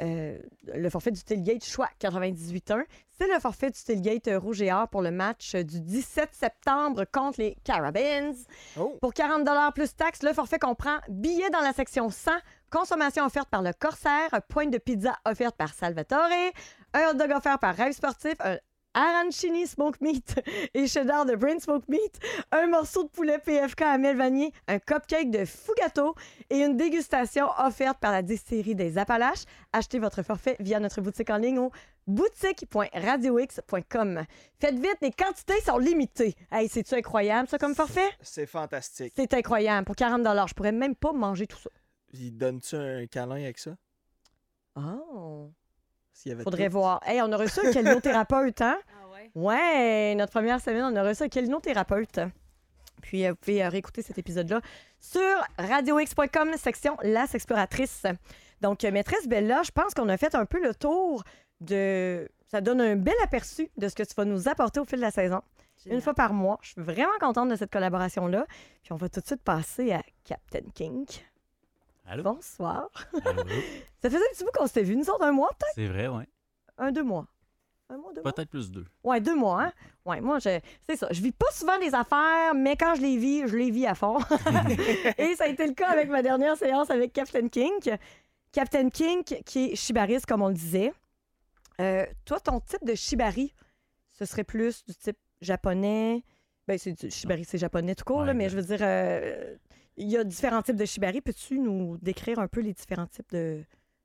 euh, le forfait du Tailgate Choix 98.1. C'est le forfait du Tailgate euh, Rouge et Or pour le match euh, du 17 septembre contre les Carabins. Oh, Pour 40 plus taxes, le forfait comprend billets dans la section 100, consommation offerte par le Corsaire, pointe de pizza offerte par Salvatore, un hot dog offert par Rêve Sportif, un arancini smoke meat et cheddar de Brain Smoke Meat, un morceau de poulet PFK à Melvanier, un cupcake de Fugato et une dégustation offerte par la distillerie des Appalaches. Achetez votre forfait via notre boutique en ligne au boutique.radiox.com. Faites vite, les quantités sont limitées. Hey, c'est-tu incroyable, ça, comme forfait? c'est fantastique. C'est incroyable. Pour 40 Je pourrais même pas manger tout ça. Il donne-tu un câlin avec ça? Oh. S'il y avait Faudrait tout. voir. Hey, on a reçu un calino-thérapeute, hein? Ah ouais? Ouais, notre première semaine, on a reçu un calino-thérapeute. Puis, euh, vous pouvez euh, réécouter cet épisode-là sur radiox.com, section Las Exploratrices. Donc, euh, maîtresse Bella, je pense qu'on a fait un peu le tour de. Ça donne un bel aperçu de ce que tu vas nous apporter au fil de la saison. Une fois par mois. Je suis vraiment contente de cette collaboration-là. Puis, on va tout de suite passer à Captain Kink. Allô? Bonsoir. Allô? Ça faisait un petit bout qu'on s'était vu, nous autres, un mois, peut-être? C'est vrai, ouais. Un, deux mois. Un mois, deux mois? Peut-être plus deux. Ouais, deux mois, hein? Ouais, moi, je, c'est ça. Je vis pas souvent des affaires, mais quand je les vis, je les vis à fond. Et ça a été le cas avec ma dernière séance avec Captain Kink. Captain Kink, qui est shibariste, comme on le disait. Euh, toi, ton type de shibari, ce serait plus du type japonais. Ben, c'est du shibari, c'est japonais tout court, Ouais, là, mais je veux dire, euh, il y a différents types de shibari. Peux-tu nous décrire un peu les différents types de.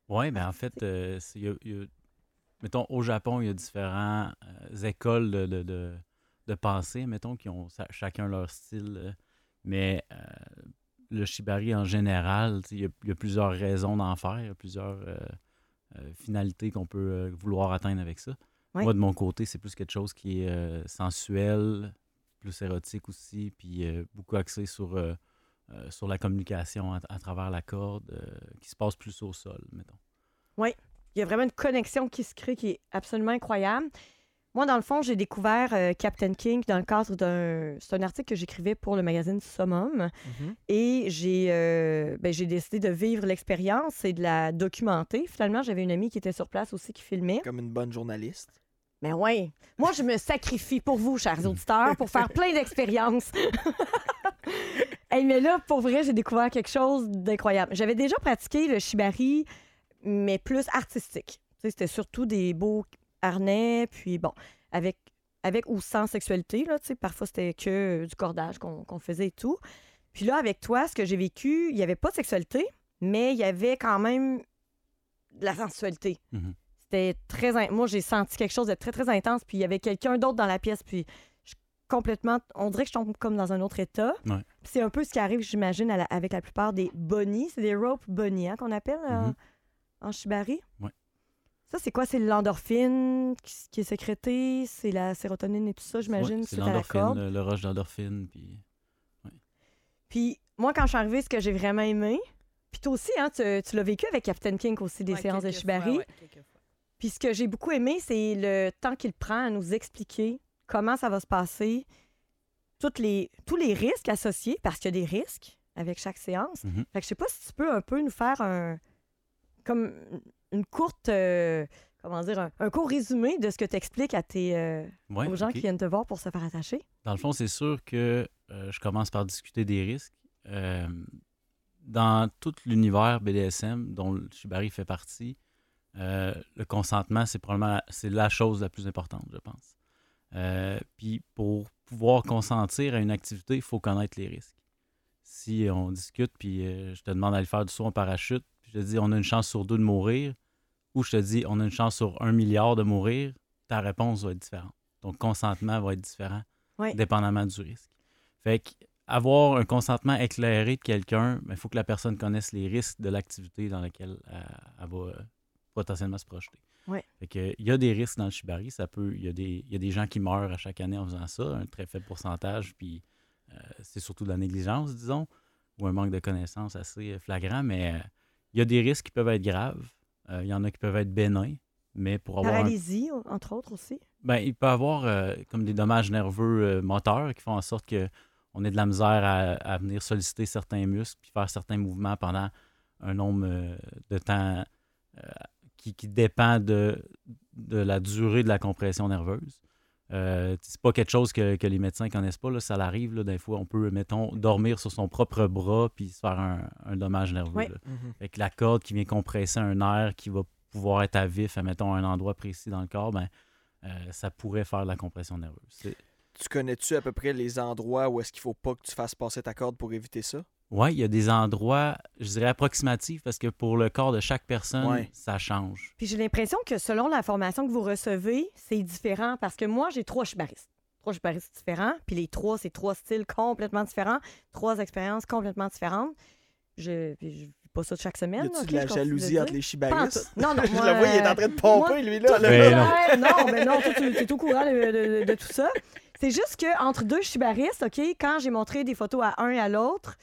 Oui, ben en fait, euh, y a- il y a- mettons, au Japon, il y a différentes écoles de, de, de- de pensée, mettons, qui ont chacun leur style. euh, mais euh, le shibari, en général, il y, a, il y a plusieurs raisons d'en faire, il y a plusieurs euh, euh, finalités qu'on peut euh, vouloir atteindre avec ça. Ouais. Moi, de mon côté, c'est plus quelque chose qui est euh, sensuel, plus érotique aussi, puis euh, beaucoup axé sur, euh, sur la communication à, à travers la corde, euh, qui se passe plus au sol, mettons. Il y a vraiment une connexion qui se crée qui est absolument incroyable. Moi, dans le fond, j'ai découvert euh, Captain King dans le cadre d'un... C'est un article que j'écrivais pour le magazine Summum. Mhm. Et j'ai euh, ben, j'ai décidé de vivre l'expérience et de la documenter. Finalement, j'avais une amie qui était sur place aussi qui filmait. Comme une bonne journaliste. Mais ouais, moi, je me sacrifie pour vous, chers auditeurs, pour faire plein d'expériences. Hey, mais là, pour vrai, j'ai découvert quelque chose d'incroyable. J'avais déjà pratiqué le shibari, mais plus artistique. Tu sais, C'était surtout des beaux harnais, puis bon, avec, avec ou sans sexualité. Là, tu sais, parfois, c'était que euh, du cordage qu'on faisait et tout. Puis là, avec toi, ce que j'ai vécu, il n'y avait pas de sexualité, mais il y avait quand même de la sensualité. Mhm. C'était très... in- Moi, j'ai senti quelque chose de très, très intense, puis il y avait quelqu'un d'autre dans la pièce, puis complètement... On dirait que je tombe comme dans un autre état. Ouais. C'est un peu ce qui arrive, j'imagine, avec la plupart des bonnies. C'est des rope bonnies hein, qu'on appelle euh, Mhm. en shibari. Ouais. Ça, c'est quoi? C'est l'endorphine qui, qui est sécrétée? C'est la sérotonine et tout ça, j'imagine, Ouais, c'est l'endorphine, le, le rush d'endorphine, puis... Puis moi, quand je suis arrivée, ce que j'ai vraiment aimé, puis toi aussi, hein, tu, tu l'as vécu avec Captain King aussi, des Ouais, séances de shibari. fois, ouais, quelques fois. Puis ce que j'ai beaucoup aimé, c'est le temps qu'il prend à nous expliquer comment ça va se passer, toutes les, tous les risques associés, parce qu'il y a des risques avec chaque séance. Mhm. Fait que je sais pas si tu peux un peu nous faire un comme une courte euh, comment dire un, un court résumé de ce que tu expliques à tes euh, Ouais, aux gens qui viennent te voir pour se faire attacher. Dans le fond, c'est sûr que euh, je commence par discuter des risques. Dans tout l'univers BDSM, dont le Shibari fait partie, le consentement, c'est probablement la, c'est la chose la plus importante, je pense. Euh, Puis pour pouvoir consentir à une activité, il faut connaître les risques. Si on discute, puis euh, je te demande d'aller faire du saut en parachute, puis je te dis on a une chance sur deux de mourir, ou je te dis on a une chance sur un milliard de mourir, ta réponse va être différente. Donc, consentement va être différent, Ouais. dépendamment du risque. Fait que avoir un consentement éclairé de quelqu'un, il faut que la personne connaisse les risques de l'activité dans laquelle elle, elle va euh, potentiellement se projeter. Ouais. Fait que, il y a des risques dans le shibari. Ça peut, il, y a des, il y a des gens qui meurent à chaque année en faisant ça, un très faible pourcentage, puis euh, c'est surtout de la négligence, disons, ou un manque de connaissances assez flagrant, mais euh, il y a des risques qui peuvent être graves. Euh, il y en a qui peuvent être bénins, mais pour avoir un Paralysie, entre autres aussi. ben, il peut avoir euh, comme des dommages nerveux euh, moteurs qui font en sorte que on ait de la misère à, à venir solliciter certains muscles puis faire certains mouvements pendant un nombre euh, de temps euh, qui, qui dépend de, de la durée de la compression nerveuse. Euh, c'est pas quelque chose que, que les médecins connaissent pas. Là, ça l'arrive, là, des fois, on peut, mettons, dormir sur son propre bras puis se faire un, un dommage nerveux. Là. Fait que la corde qui vient compresser un nerf qui va pouvoir être à vif, à, mettons, un endroit précis dans le corps, ben, euh, ça pourrait faire de la compression nerveuse. Tu connais-tu à peu près les endroits où est-ce qu'il faut pas que tu fasses passer ta corde pour éviter ça? Ouais, il y a des endroits, je dirais approximatifs, parce que pour le corps de chaque personne, Ouais. ça change. Puis j'ai l'impression que selon la formation que vous recevez, c'est différent parce que moi, j'ai trois chibaristes. Trois chibaristes différents, puis les trois, c'est trois styles complètement différents, trois expériences complètement différentes. Je, puis je vis pas ça chaque Y semaine. de la je jalousie entre les chibaristes? tout. Non, non, Je moi, le vois, il est en train de pomper, moi, lui, là. là. Non. Mais non, toi, tu es au courant de, de- de tout ça. C'est juste que entre deux chibaristes, OK, quand j'ai montré des photos à un et à l'autre,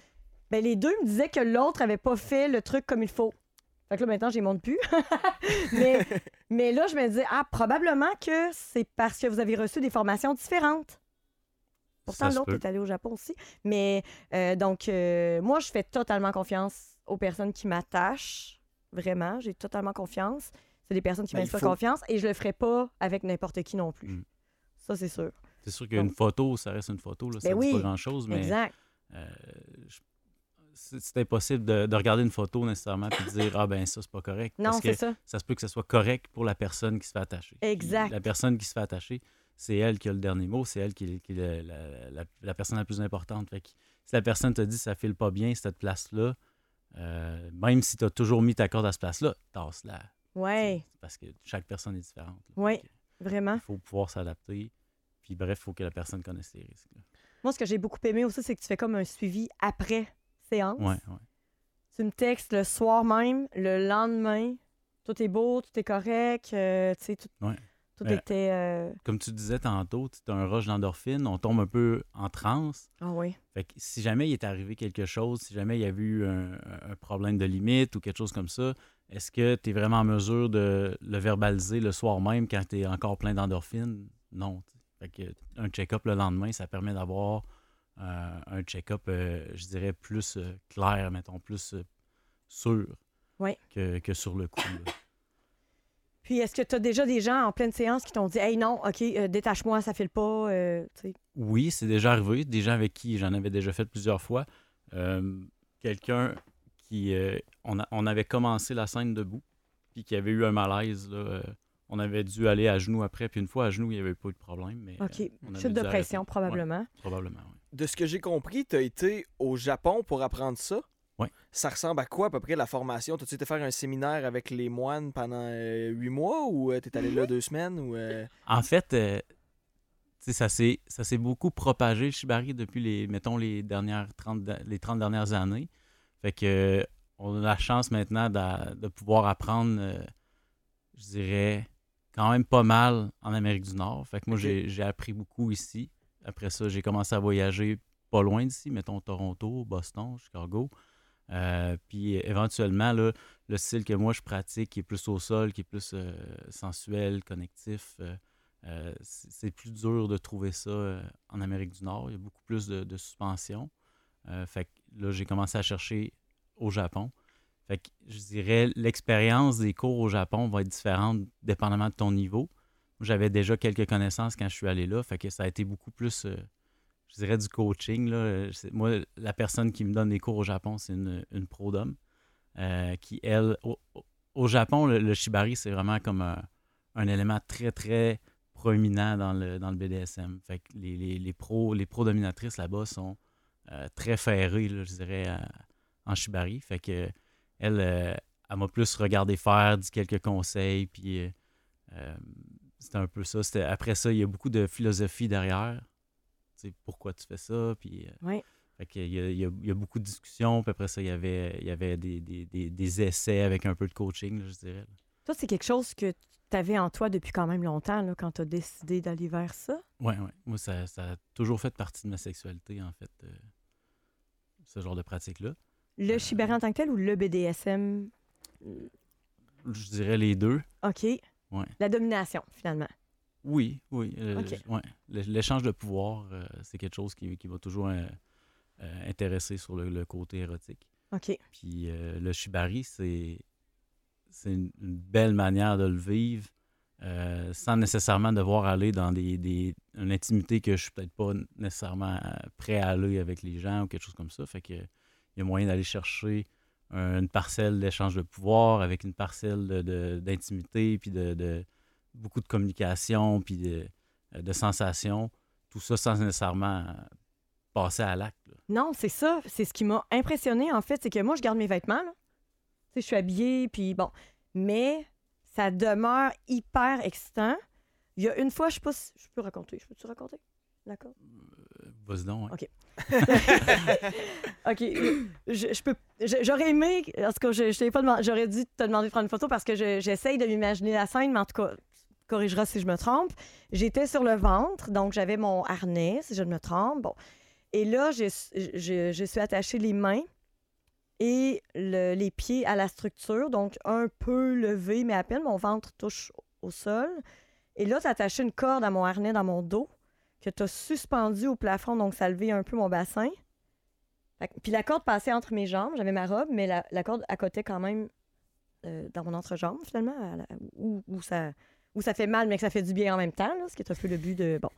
ben les deux me disaient que l'autre avait pas fait le truc comme il faut. Fait que là, maintenant, j'y monte plus. mais, mais là, je me dis, ah, probablement que c'est parce que vous avez reçu des formations différentes. Pourtant, Ça l'autre est allé au Japon aussi. Mais euh, donc, euh, moi, je fais totalement confiance aux personnes qui m'attachent. Vraiment, j'ai totalement confiance. C'est des personnes qui Ben, m'inspirent faut. confiance et je le ferai pas avec n'importe qui non plus. Mm. Ça, c'est sûr. C'est sûr qu'une photo, ça reste une photo, là, ça Ben ne dit oui, pas grand-chose, mais Exact. euh, je- c'est impossible de, de regarder une photo nécessairement et de dire Ah ben ça, c'est pas correct. Non, Parce c'est que ça. ça se peut que ce soit correct pour la personne qui se fait attacher. Puis Exact. La personne qui se fait attacher, c'est elle qui a le dernier mot, c'est elle qui, qui est la, la- la- la personne la plus importante. Fait que si la personne te dit ça file pas bien, cette place-là, euh, même si tu as toujours mis ta corde à cette place-là, tasse-la. Ouais, Parce que chaque personne est différente. que vraiment. Il faut pouvoir s'adapter. Puis bref, il faut que la personne connaisse les risques. là. Moi, ce que j'ai beaucoup aimé aussi, c'est que tu fais comme un suivi après séance. Ouais, ouais. Tu me textes le soir même, le lendemain. Tout est beau, tout est correct. euh, tu sais, tout, Ouais. Tout Euh, était. euh, Comme tu disais tantôt, tu as un rush d'endorphine, on tombe un peu en transe. Ah oui. Fait que si jamais il est arrivé quelque chose, si jamais il y avait eu un, un problème de limite ou quelque chose comme ça, est-ce que tu es vraiment en mesure de le verbaliser le soir même quand tu es encore plein d'endorphines? Non. Fait que un check-up le lendemain, ça permet d'avoir un check-up, euh, je dirais, plus euh, clair, mettons, plus euh, sûr que, que sur le coup. là. Puis est-ce que tu as déjà des gens en pleine séance qui t'ont dit Hey non, OK, euh, détache-moi, ça file pas. euh. Oui, c'est déjà arrivé. Des gens avec qui j'en avais déjà fait plusieurs fois. Euh, Quelqu'un qui. euh, on, a- on avait commencé la scène debout, puis qui avait eu un malaise. là, euh, on avait dû aller à genoux après, puis une fois à genoux, il n'y avait pas eu de problème. Mais, OK. euh, Chute de pression, arrêter. probablement. Ouais, probablement, oui. De ce que j'ai compris, tu as été au Japon pour apprendre ça? Ouais. Ça ressemble à quoi à peu près la formation? T'as-tu été faire un séminaire avec les moines pendant euh, huit mois ou tu t'es allé là deux semaines? Ou, euh, En fait, euh, tu sais, ça s'est beaucoup propagé, le shibari, depuis les, mettons, les, dernières 30, da- les 30 dernières années. Fait que euh, on a la chance maintenant de, pouvoir apprendre, euh, je dirais, quand même pas mal en Amérique du Nord. Fait que moi, j'ai appris beaucoup ici. Après ça, j'ai commencé à voyager pas loin d'ici, mettons Toronto, Boston, Chicago. Euh, puis éventuellement, le style que moi je pratique, qui est plus au sol, qui est plus euh, sensuel, connectif, euh, c'est plus dur de trouver ça en Amérique du Nord. Il y a beaucoup plus de, de suspension. Fait que là, j'ai commencé à chercher au Japon. Fait que je dirais l'expérience des cours au Japon va être différente dépendamment de ton niveau. J'avais déjà quelques connaissances quand je suis allé là, fait que ça a été beaucoup plus, euh, je dirais, du coaching. Là. Moi, la personne qui me donne les cours au Japon, c'est une, une pro d'homme euh, qui, elle, au, au- Japon, le, shibari, c'est vraiment comme un, un élément très, très proéminent dans le, dans le BDSM. Fait que les, les, les pros, les pros dominatrices là-bas sont euh, très ferrées, je dirais, en shibari. Fait que elle, elle m'a plus regardé faire, dit quelques conseils, puis c'était un peu ça. C'était- Après ça, il y a beaucoup de philosophie derrière. Tu sais, pourquoi tu fais ça, puis... euh, Oui. y, a- il y a- il y a beaucoup de discussions, puis après ça, il y avait, il y avait des, des- des- des essais avec un peu de coaching, là, je dirais. là. Toi, c'est quelque chose que tu avais en toi depuis quand même longtemps, là, quand tu as décidé d'aller vers ça? Ouais, ouais. Moi, ça, ça a toujours fait partie de ma sexualité, en fait, euh, ce genre de pratique-là. Le shibari en tant que tel ou le BDSM? Je dirais les deux. OK. Ouais. La domination, finalement. Oui, oui. euh, ouais. L'échange de pouvoir, euh, c'est quelque chose qui, qui m'a toujours euh, intéressé sur le, le côté érotique. OK. Puis le shibari, c'est c'est une, une belle manière de le vivre sans nécessairement devoir aller dans des, des- une intimité que je suis peut-être pas nécessairement prêt à aller avec les gens ou quelque chose comme ça. Fait que il y a moyen d'aller chercher une parcelle d'échange de pouvoir avec une parcelle de- de- d'intimité, puis de, de- beaucoup de communication, puis de, de sensations. Tout ça sans nécessairement euh, passer à l'acte. Non, c'est ça. C'est ce qui m'a impressionné, en fait. C'est que moi, je garde mes vêtements. Je suis habillée, puis bon. Mais ça demeure hyper excitant. Il y a une fois, je sais pas si je peux raconter. Je peux-tu raconter? D'accord. Euh, Vas-y donc. ouais. Ok. OK. Je, je peux. je- J'aurais aimé. En tout cas, je, je t'ai pas demandé. J'aurais dû te demander de prendre une photo parce que je- j'essaye de m'imaginer la scène, mais en tout cas, tu corrigeras si je me trompe. J'étais sur le ventre, donc j'avais mon harnais, si je ne me trompe. Bon. Et là, je, je- je suis attachée les mains et le- les pieds à la structure, donc un peu levé, mais à peine. Mon ventre touche au sol. Et là, tu attaché une corde à mon harnais dans mon dos que tu as suspendu au plafond, donc ça levait un peu mon bassin. Puis la corde passait entre mes jambes, j'avais ma robe, mais la, la corde accotait quand même euh, dans mon entrejambe, finalement, la- où, où ça, où ça fait mal, mais que ça fait du bien en même temps, là, ce qui est un peu le but de... Bon.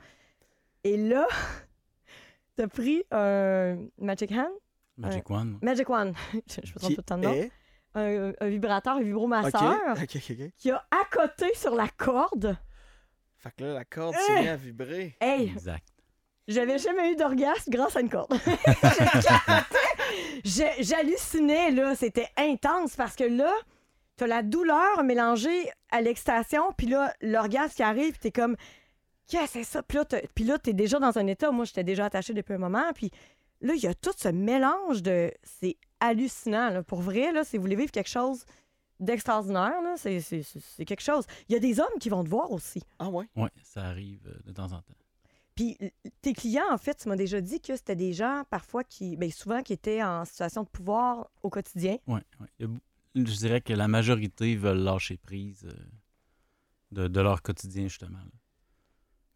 Et là, t'as pris un Magic Hand, Magic One. Magic One, je, je me trompe tout le temps de nom, est- un, un vibrateur, un vibromasseur, qui a accoté sur la corde. Fait que là, la corde s'est mise à vibrer. Hey, Exact. J'avais jamais eu d'orgasme grâce à une corde. J'hallucinais, là. C'était intense parce que là, t'as la douleur mélangée à l'excitation, puis là, l'orgasme qui arrive, puis t'es comme, qu'est-ce que c'est ça? Puis là, t'as- puis là, t'es déjà dans un état. Moi, j'étais déjà attachée depuis un moment, puis là, il y a tout ce mélange de. C'est hallucinant, là. Pour vrai, là, si vous voulez vivre quelque chose d'extraordinaire. là. C'est- C'est c'est- c'est quelque chose. Il y a des hommes qui vont te voir aussi. Ah ouais? Oui, ça arrive euh, de temps en temps. Puis l- tes clients, en fait, tu m'as déjà dit que c'était des gens parfois qui, bien souvent, qui étaient en situation de pouvoir au quotidien. Oui, Je dirais que la majorité veulent lâcher prise euh, de, de leur quotidien, justement. là.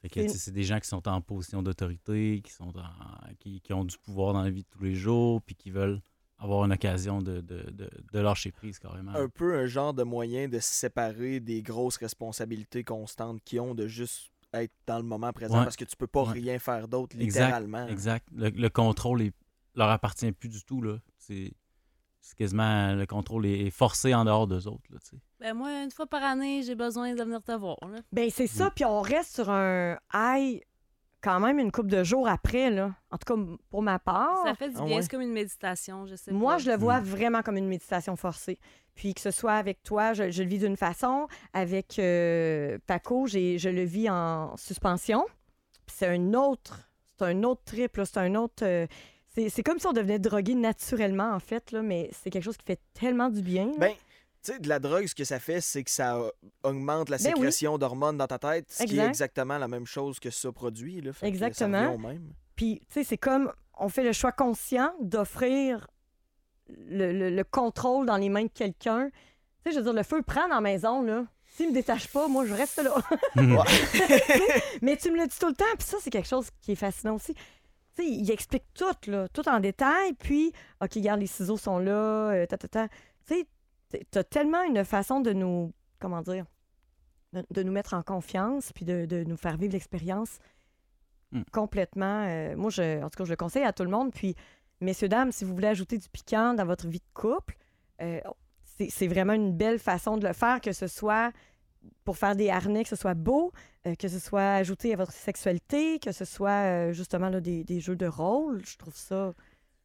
Fait que, C'est- tu sais, c'est des gens qui sont en position d'autorité, qui, sont en- qui, qui ont du pouvoir dans la vie de tous les jours, puis qui veulent avoir une occasion de, de, de, de lâcher prise, carrément. Un peu un genre de moyen de se séparer des grosses responsabilités constantes qu'ils ont de juste être dans le moment présent Ouais. parce que tu peux pas Ouais. rien faire d'autre, littéralement. Exact. Le, le contrôle est, leur appartient plus du tout. là. C'est quasiment le contrôle est forcé en dehors d'eux autres. Là. Ben moi, une fois par année, j'ai besoin de venir te voir. Là. Ben c'est ça, puis on reste sur un high quand même une couple de jours après, là. En tout cas, pour ma part. Ça fait du Ah bien, ouais? c'est comme une méditation, je sais Moi, pas. je le vois vraiment comme une méditation forcée. Puis que ce soit avec toi, je, je le vis d'une façon. Avec euh, Paco, j'ai- je le vis en suspension. Puis c'est un autre, c'est un autre trip, là. C'est un autre. euh, c'est c'est comme si on devenait drogué naturellement, en fait, là, mais c'est quelque chose qui fait tellement du bien. là. Ben, sais, de la drogue, ce que ça fait, c'est que ça euh, augmente la Ben oui. sécrétion d'hormones dans ta tête, ce qui est Exact. exactement la même chose que ça produit. Là, Fait que ça Exactement. même. Puis, tu sais, c'est comme on fait le choix conscient d'offrir le, le- le contrôle dans les mains de quelqu'un. Tu sais, je veux dire, le feu prend dans la maison, là. S'il me détache pas, moi, je reste là. Mais tu me le dis tout le temps, puis ça, c'est quelque chose qui est fascinant aussi. Tu sais, il explique tout, là, tout en détail, puis, OK, regarde, les ciseaux sont là, euh, ta, ta, ta. Tu sais, tu as tellement une façon de nous, comment dire, de, de nous mettre en confiance, puis de, de nous faire vivre l'expérience Hmm. complètement. euh, moi, je, en tout cas, je le conseille à tout le monde. Puis, messieurs, dames, si vous voulez ajouter du piquant dans votre vie de couple, euh, c'est c'est vraiment une belle façon de le faire, que ce soit pour faire des harnais, que ce soit beau, euh, que ce soit ajouté à votre sexualité, que ce soit euh, justement là, des, des jeux de rôle. Je trouve ça.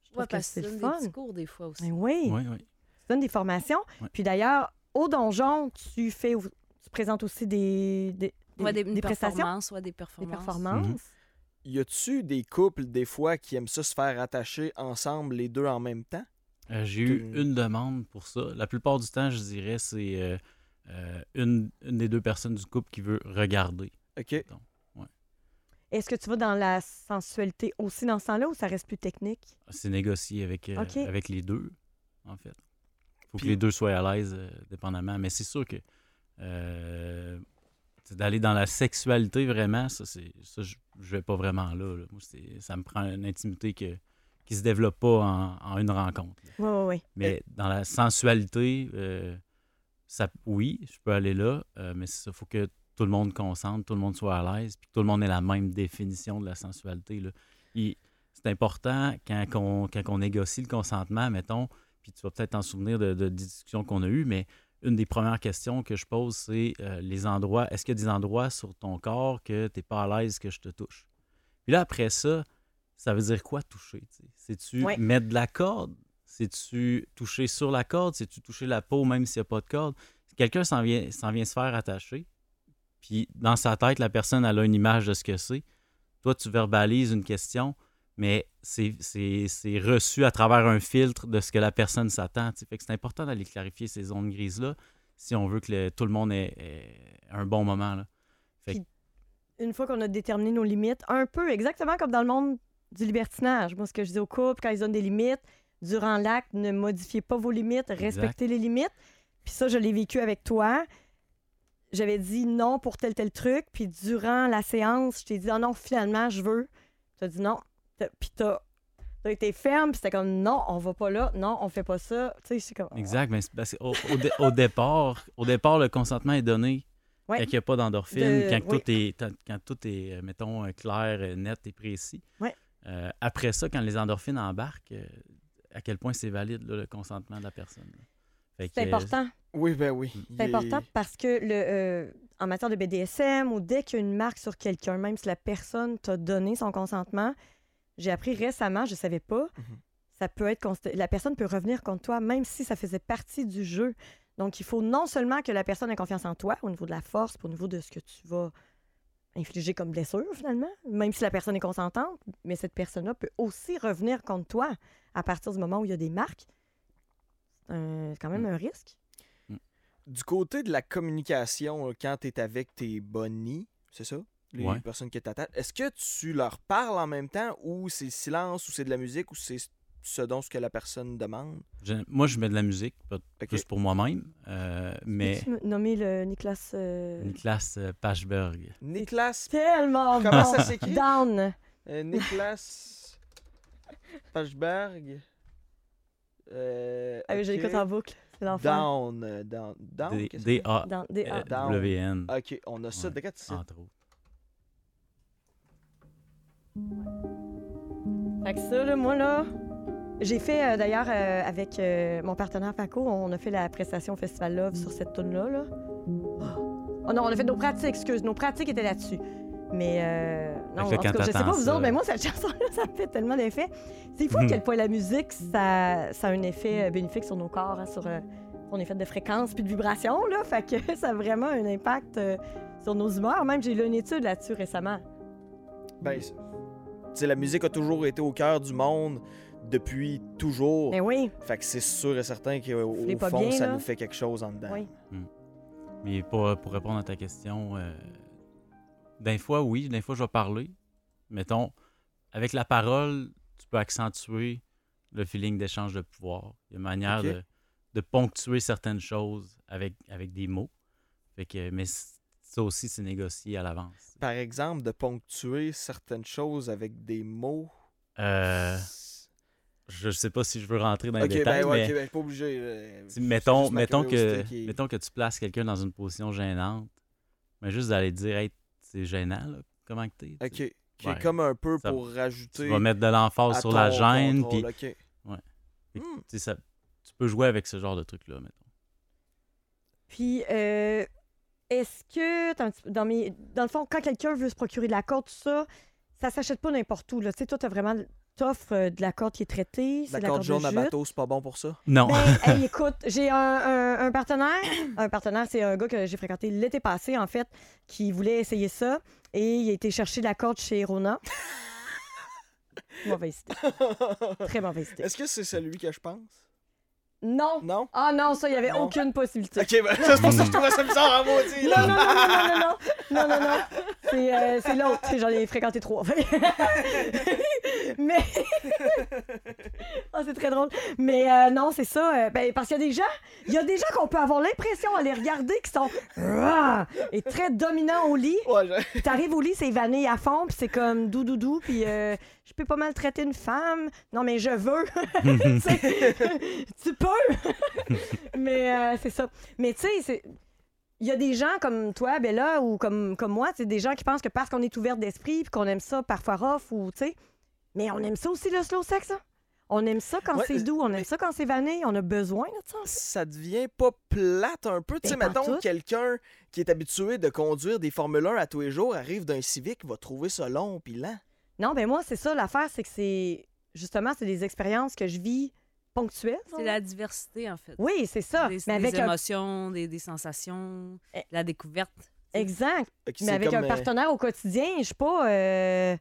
Je trouve Ouais, que parce que c'est le des fun. des fois aussi. Ben oui, Oui, oui. Donnes des formations. Ouais. Puis d'ailleurs, au donjon, tu fais, tu présentes aussi des, des, Ouais, des, des prestations, performances, ouais, des des performances. performances. Y a-tu des couples, des fois, qui aiment ça se faire attacher ensemble, les deux en même temps? Euh, J'ai eu une demande pour ça. La plupart du temps, je dirais, c'est euh, euh, une, une des deux personnes du couple qui veut regarder. OK. Est-ce que tu vas dans la sensualité aussi dans ce temps-là ou ça reste plus technique? C'est négocié avec, euh, avec les deux, en fait. Faut Puis- que les deux soient à l'aise, euh, dépendamment. Mais c'est sûr que euh, d'aller dans la sexualité, vraiment, ça, c'est ça je, je vais pas vraiment là. là. Moi, ça me prend une intimité que, qui se développe pas en, en une rencontre. Oui, oui, oui. Mais dans la sensualité, euh, ça, oui, je peux aller là, mais il faut que tout le monde consente, tout le monde soit à l'aise, puis que tout le monde ait la même définition de la sensualité. là. C'est important quand on, quand on négocie le consentement, mettons, puis tu vas peut-être t'en souvenir de, de- des discussions qu'on a eues, mais une des premières questions que je pose, c'est euh, les endroits, est-ce qu'il y a des endroits sur ton corps que tu n'es pas à l'aise que je te touche? Puis là, après ça, ça veut dire quoi toucher? C'est-tu Ouais. mettre de la corde? C'est-tu toucher sur la corde? C'est-tu toucher la peau même s'il n'y a pas de corde? Si quelqu'un s'en vient, s'en vient se faire attacher, puis dans sa tête, la personne elle a une image de ce que c'est. Toi, tu verbalises une question, mais c'est, reçu à travers un filtre de ce que la personne s'attend. Fait que c'est important d'aller clarifier ces zones grises-là si on veut que le- tout le monde ait, ait un bon moment. Là. Une fois qu'on a déterminé nos limites, un peu exactement comme dans le monde du libertinage. Moi, ce que je dis au couple, quand ils donnent des limites, durant l'acte, ne modifiez pas vos limites, respectez les limites. Puis ça, je l'ai vécu avec toi. J'avais dit non pour tel, tel truc. Puis durant la séance, je t'ai dit, ah non, finalement, je veux. Tu as dit non. T'as- Puis t'as as été ferme. Puis c'était comme, non, on va pas là. Non, on fait pas ça. Tu sais, c'est comme... Exact, mais c'est parce qu'au- au, dé- au départ, au départ, le consentement est donné Ouais. quand il n'y a pas d'endorphine, De- quand, oui. tout est, quand- tout est, mettons, euh, clair, euh, net et précis. Ouais. Euh, après ça, quand les endorphines embarquent, euh, à quel point c'est valide là, le consentement de la personne. C'est que, euh, important. Oui, ben oui. C'est est- important parce que le, euh, en matière de BDSM ou dès qu'il y a une marque sur quelqu'un, même si la personne t'a donné son consentement, j'ai appris récemment, je savais pas, Mhm. ça peut être la personne peut revenir contre toi même si ça faisait partie du jeu. Donc il faut non seulement que la personne ait confiance en toi au niveau de la force, au niveau de ce que tu vas infliger comme blessure finalement, même si la personne est consentante, mais cette personne-là peut aussi revenir contre toi à partir du moment où il y a des marques. C'est quand même Mm. un risque. Du côté de la communication, euh, quand tu es avec tes bonnies, c'est ça? Les Ouais. personnes que t'attachent, est-ce que tu leur parles en même temps ou c'est le silence ou c'est de la musique ou c'est ce dont ce que la personne demande? Je- moi, je mets de la musique, pas Ok. plus pour moi-même, euh, mais me nommer le Nicolas. euh, Niklas euh, Pachberg. Niklas, Tellement comment bon. ça s'écrit? Down. Euh, Niklas Pachberg. Euh, Ah oui, je ok. l'écoute en boucle. C'est l'enfer. Down. euh, Down. Down? D-A-W-N, Down. Down. Ok, on a ça. Ouais. De quoi tu sais? entre autres. Fait que ça, là, moi, là, j'ai fait euh, d'ailleurs euh, avec euh, mon partenaire Paco, on a fait la prestation Festival Love sur cette tune-là. Là. Oh non, on a fait nos pratiques, excuse, nos pratiques étaient là-dessus. Mais euh, non, en tout cas, je sais pas vous ça- autres, mais moi, cette chanson-là, ça me fait tellement d'effet. C'est fou à quel point la musique, ça, ça a un effet bénéfique sur nos corps, hein, sur euh, son effet de fréquence puis de vibration, là. Fait que ça a vraiment un impact euh, sur nos humeurs. Même, j'ai lu une étude là-dessus récemment. Ben, c'est- tu sais, la musique a toujours été au cœur du monde depuis toujours. Mais Ben oui, Fait que c'est sûr et certain qu'au fond, bien, ça là? nous fait quelque chose en dedans. Oui. Mais pour, pour répondre à ta question, euh, d'un fois, oui, d'un fois, je vais parler. Mettons, avec la parole, tu peux accentuer le feeling d'échange de pouvoir. Il y a une manière de, de ponctuer certaines choses avec, avec des mots. Fait que, mais ça aussi, c'est négocié à l'avance. Par exemple, de ponctuer certaines choses avec des mots. Euh, je sais pas si je veux rentrer dans les ok, détails, ben, ouais, mais ok, ben, je suis pas obligé. C'est mettons, mettons, que, qui mettons que tu places quelqu'un dans une position gênante, mais juste d'aller dire, hey, c'est gênant, là, comment que t'es. Ok, qui Ouais. est comme un peu Ça- pour rajouter. Tu vas mettre de l'emphase sur la gêne, contrôle, puis ok. Fait que, Hmm. ça- tu peux jouer avec ce genre de truc-là, mettons. Puis, euh, est-ce que, attends un petit peu, dans, mes, dans le fond, quand quelqu'un veut se procurer de la corde, tout ça, ça s'achète pas n'importe où. Là. Tu sais, toi, t'as vraiment t'offres euh, de la corde qui est traitée. C'est La la corde corde jaune à bateau, c'est pas bon pour ça? Non. Ben, hey, écoute, j'ai un, un- un partenaire. Un partenaire, c'est un gars que j'ai fréquenté l'été passé, en fait, qui voulait essayer ça. Et il a été chercher de la corde chez Rona. mauvaise idée. Très mauvaise idée. Est-ce que c'est celui que je pense? Non. Non? Ah non, ça, il n'y avait Non. aucune possibilité. Ok, ben, c'est pour ça que je trouvais ça bizarre à maudit. Non, non, non, non, non, non, non, non, non, non. C'est, euh, c'est l'autre. J'en ai fréquenté trois. Mais. Ah, c'est très drôle. Mais euh, non, c'est ça. euh, ben, parce qu'il y a des gens, il y a des gens qu'on peut avoir l'impression à les regarder qui sont ah, et très dominants au lit. Ouais, je- Puis t'arrives au lit, c'est vanné à fond, puis c'est comme dou dou dou, puis euh, je peux pas maltraiter une femme. Non, mais je veux. Tu sais, tu peux. mais euh, c'est ça. Mais tu sais, c'est- il y a des gens comme toi, Bella, ou comme, comme moi, c'est des gens qui pensent que parce qu'on est ouvert d'esprit, puis qu'on aime ça parfois rough, ou tu sais. Mais on aime ça aussi, le slow sex, hein? On aime ça quand Ouais, c'est doux, on aime ça quand c'est vanné, on a besoin de ça. ça devient pas plate un peu. Tu sais, Ben, mettons, quelqu'un qui est habitué de conduire des Formule 1 à tous les jours arrive d'un Civic, va trouver ça long puis lent. Non, ben moi, c'est ça, l'affaire, c'est que c'est. Justement, c'est des expériences que je vis ponctuelles. C'est la diversité, en fait. Oui, c'est ça. Des, mais des avec un. émotions, des, des sensations, Eh. la découverte. Exact. Mais avec comme, un euh, partenaire au quotidien, je suis pas. euh,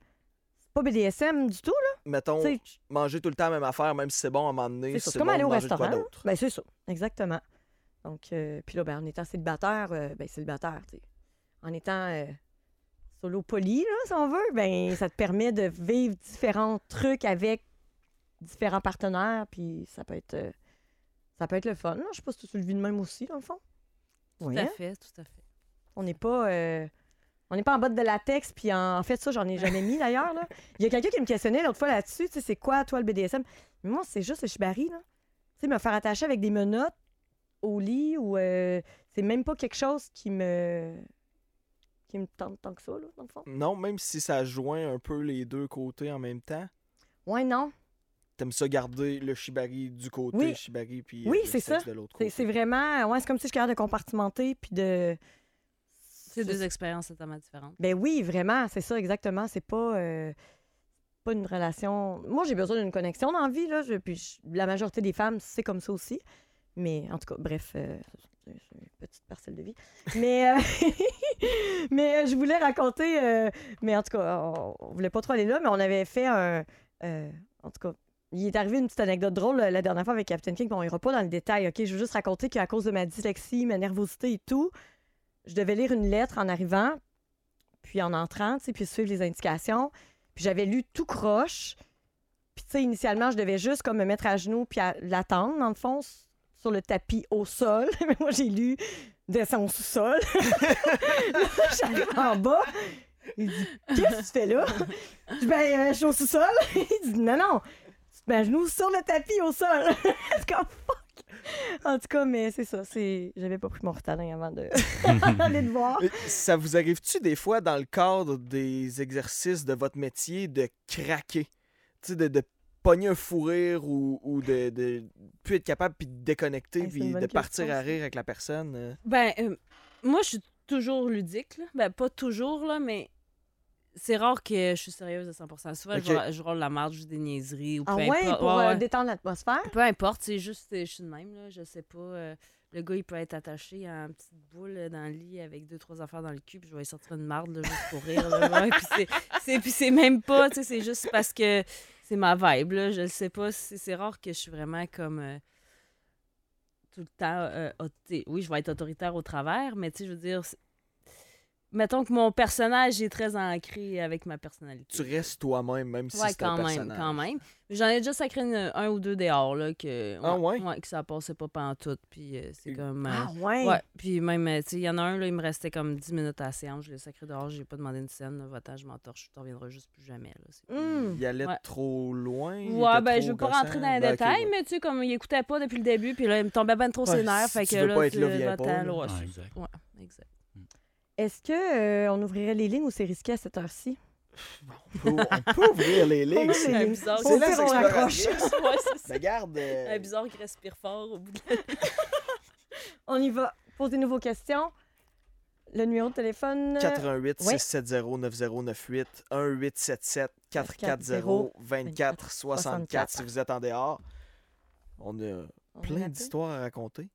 pas BDSM du tout, mettons, là. Tu sais, manger tout le temps la même affaire, même si c'est bon à un moment donné. C'est comme bon aller au restaurant. Ben, c'est ça. Exactement. Donc, euh, puis là, ben, en étant célibataire, euh, ben, célibataire, tu sais. En étant euh, solo poli, là, si on veut, ben, ça te permet de vivre différents trucs avec différents partenaires, puis ça peut être. euh, ça peut être le fun. là. Je sais pas si tu le vis de même aussi, dans le fond. Tout Oui, à hein? fait, tout à fait. On n'est pas. On n'est pas en botte de latex, puis en, fait, ça, j'en ai jamais mis d'ailleurs. Il y a quelqu'un qui me questionnait l'autre fois là-dessus, tu sais, c'est quoi, toi, le BDSM? Mais moi, c'est juste le shibari, là. Tu sais, me faire attacher avec des menottes au lit ou. euh, c'est même pas quelque chose qui me. qui me tente tant que ça, là, dans le fond. Non, même si ça joint un peu les deux côtés en même temps, Ouais, non. t'aimes ça garder le shibari du côté Oui. shibari puis Oui, euh, le sexe ça. de l'autre C'est côté. c'est vraiment. Ouais, c'est comme si je suis capable de compartimenter, puis de. C'est deux expériences totalement différentes. Ben oui, vraiment, c'est ça, exactement. C'est pas, euh, pas une relation. Moi, j'ai besoin d'une connexion dans la vie, là. je- puis je- la majorité des femmes, c'est comme ça aussi. Mais en tout cas, bref, euh, une petite parcelle de vie. Mais, euh, mais euh, je voulais raconter, euh, mais en tout cas, on, on voulait pas trop aller là, mais on avait fait un. en tout cas, il est arrivé une petite anecdote drôle la la dernière fois avec Captain King. Bon, on ira pas dans le détail, OK? Je veux juste raconter qu'à cause de ma dyslexie, ma nervosité et tout, je devais lire une lettre en arrivant, puis en entrant, puis suivre les indications. Puis j'avais lu tout croche. Puis, tu sais, initialement, je devais juste comme me mettre à genoux puis l'attendre, dans le fond, sur le tapis au sol. Mais moi, j'ai lu descends au sous-sol. J'arrive en bas. Il dit Qu'est-ce que tu fais là Je Ben, euh, je suis au sous-sol. Il dit Non, non, tu te mets à genoux sur le tapis au sol. C'est comme fuck. En tout cas, mais c'est ça. c'est J'avais pas pris mon retalin avant de aller te voir. Ça vous arrive-tu des fois dans le cadre des exercices de votre métier de craquer? Tu sais, de, de pogner un fou rire ou, ou de, de plus être capable puis de déconnecter Hey, puis de partir question, à rire avec la personne? euh? Ben, euh, moi, je suis toujours ludique. Là. Ben, pas toujours, là, mais c'est rare que je suis sérieuse à 100 Souvent, Ok. je, je roule la marde, je dis des niaiseries ou peu Ah ouais, importe. pour Ouais, euh, ouais. détendre l'atmosphère? Peu importe, c'est juste, euh, je suis de même, là, je sais pas. euh, le gars, il peut être attaché à une petite boule dans le lit avec deux, trois affaires dans le cul, puis je vais sortir une marde, là, juste pour rire. Là, ouais, puis c'est- c'est, puis c'est même pas, tu sais, c'est juste parce que c'est ma vibe, là, je le sais pas. C'est, c'est rare que je suis vraiment comme euh, tout le temps. euh, oui, je vais être autoritaire au travers, mais tu sais, je veux dire, mettons que mon personnage est très ancré avec ma personnalité. Tu restes toi-même, même si Ouais, c'est un quand même, personnage. quand même. J'en ai déjà sacré une- un ou deux dehors, là, que, Ah ouais? que ça passait pas pantoute, puis euh, c'est Et- comme... euh, Ah ouais? Ouais, puis même, euh, tu sais, il y en a un, là, il me restait comme 10 minutes à la séance, je l'ai sacré dehors, j'ai pas demandé une scène, va-t'en, je m'entorche, tu reviendras juste plus jamais, là. Hum. Il allait Ouais. trop loin. Ouais, ben, je veux pas gossant. rentrer dans les Ben, détails, ouais. mais tu sais, comme il écoutait pas depuis le début, puis là, il me tombait ben trop Ouais, ses nerfs, si fait tu que veux là, pas être tu là, viens va-t'en, pas, là, ouais, Ouais, exact. ouais, exact. Est-ce que euh, on ouvrirait les lignes ou c'est risqué à cette heure-ci? On peut, on peut ouvrir les lignes. ouvre c'est- les C'est lignes. bizarre, c'est là, pire, c'est on raccroche. exploratrice. ouais, c'est ça. Mais garde. euh, Un bizarre qui respire fort au bout de la... On y va. Posez-nous vos questions. Le numéro de téléphone. euh, 88 Oui. 670 9098 1877 440 24 64 si vous êtes en dehors. On a on plein d'histoires à raconter.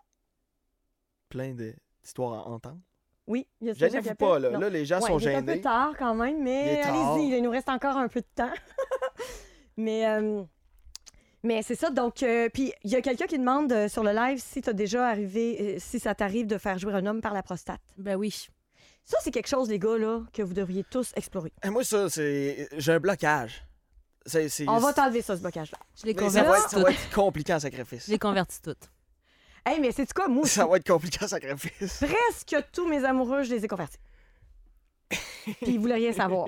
Plein de- d'histoires à entendre. Oui, il y a Gênez-vous pas, là? Non. Là, les gens Ouais, sont il est un peu gênés. tard quand même, mais allez-y, il nous reste encore un peu de temps. mais euh, mais c'est ça, donc, euh, puis il y a quelqu'un qui demande euh, sur le live si t'as déjà arrivé, euh, si ça t'arrive de faire jouer un homme par la prostate. Ben oui. Ça, c'est quelque chose, les gars, là, que vous devriez tous explorer. Eh, Moi, ça, c'est. J'ai un blocage. C'est- c'est- On va t'enlever ça, ce blocage-là. Je l'ai Mais ça, va converti être, ça va toutes. être compliqué en sacrifice. Je l'ai converti toutes. Hey, mais c'est quoi, moi, Ça va être compliqué en sacrifice. presque tous mes amoureux, je les ai convertis. Puis ils voulaient rien savoir.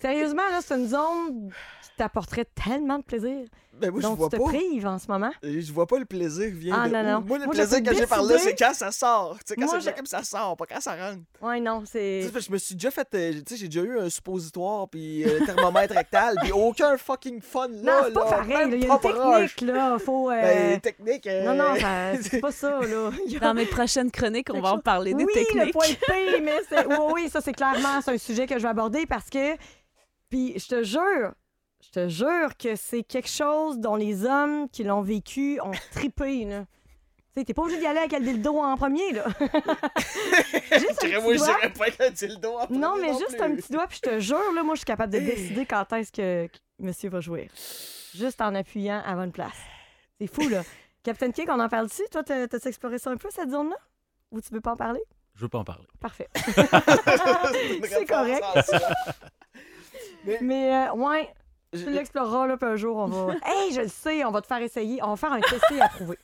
Sérieusement, là, c'est une zone qui t'apporterait tellement de plaisir. Ben, moi, je Donc, vois tu te pas. prives en ce moment. Je vois pas le plaisir vient Ah, de non, non. Moi, le Moi, je plaisir que j'ai par là, c'est quand ça sort. Tu sais, quand c'est je- ça sort, pas quand ça rentre. Ouais, non, Tu c'est. je me suis déjà fait. euh, tu sais, j'ai déjà eu un suppositoire, puis euh, thermomètre rectal, puis aucun fucking fun là. Non, c'est pas là, pareil. Il y a une technique, là. Faut. euh, Ben, technique. euh, Non, non, c'est pas ça, là. Dans mes prochaines chroniques, on va en parler des oui, techniques. le point P, mais c'est... Oui, oui, ça, c'est clairement c'est un sujet que je vais aborder parce que... Puis, je te jure, je te jure que c'est quelque chose dont les hommes qui l'ont vécu ont trippé, là. Tu sais, t'es pas obligé d'y aller avec le dildo en premier, là. juste un Moi, petit je doigt. dirais pas qu'un dildo en Non, premier mais juste plus. un petit doigt, puis je te jure, là, moi, je suis capable de décider quand est-ce que monsieur va jouer. Juste en appuyant à bonne place. C'est fou, là. Captain Cake, on en parle-tu? Toi, t'as- exploré ça un peu, cette zone-là? Ou tu veux pas en parler? Je veux pas en parler. Parfait. C'est correct. Mais, euh, ouais, tu Je- l'exploreras, là, puis un jour, on va... hey, je le sais, on va te faire essayer. On va faire un TC approuvé.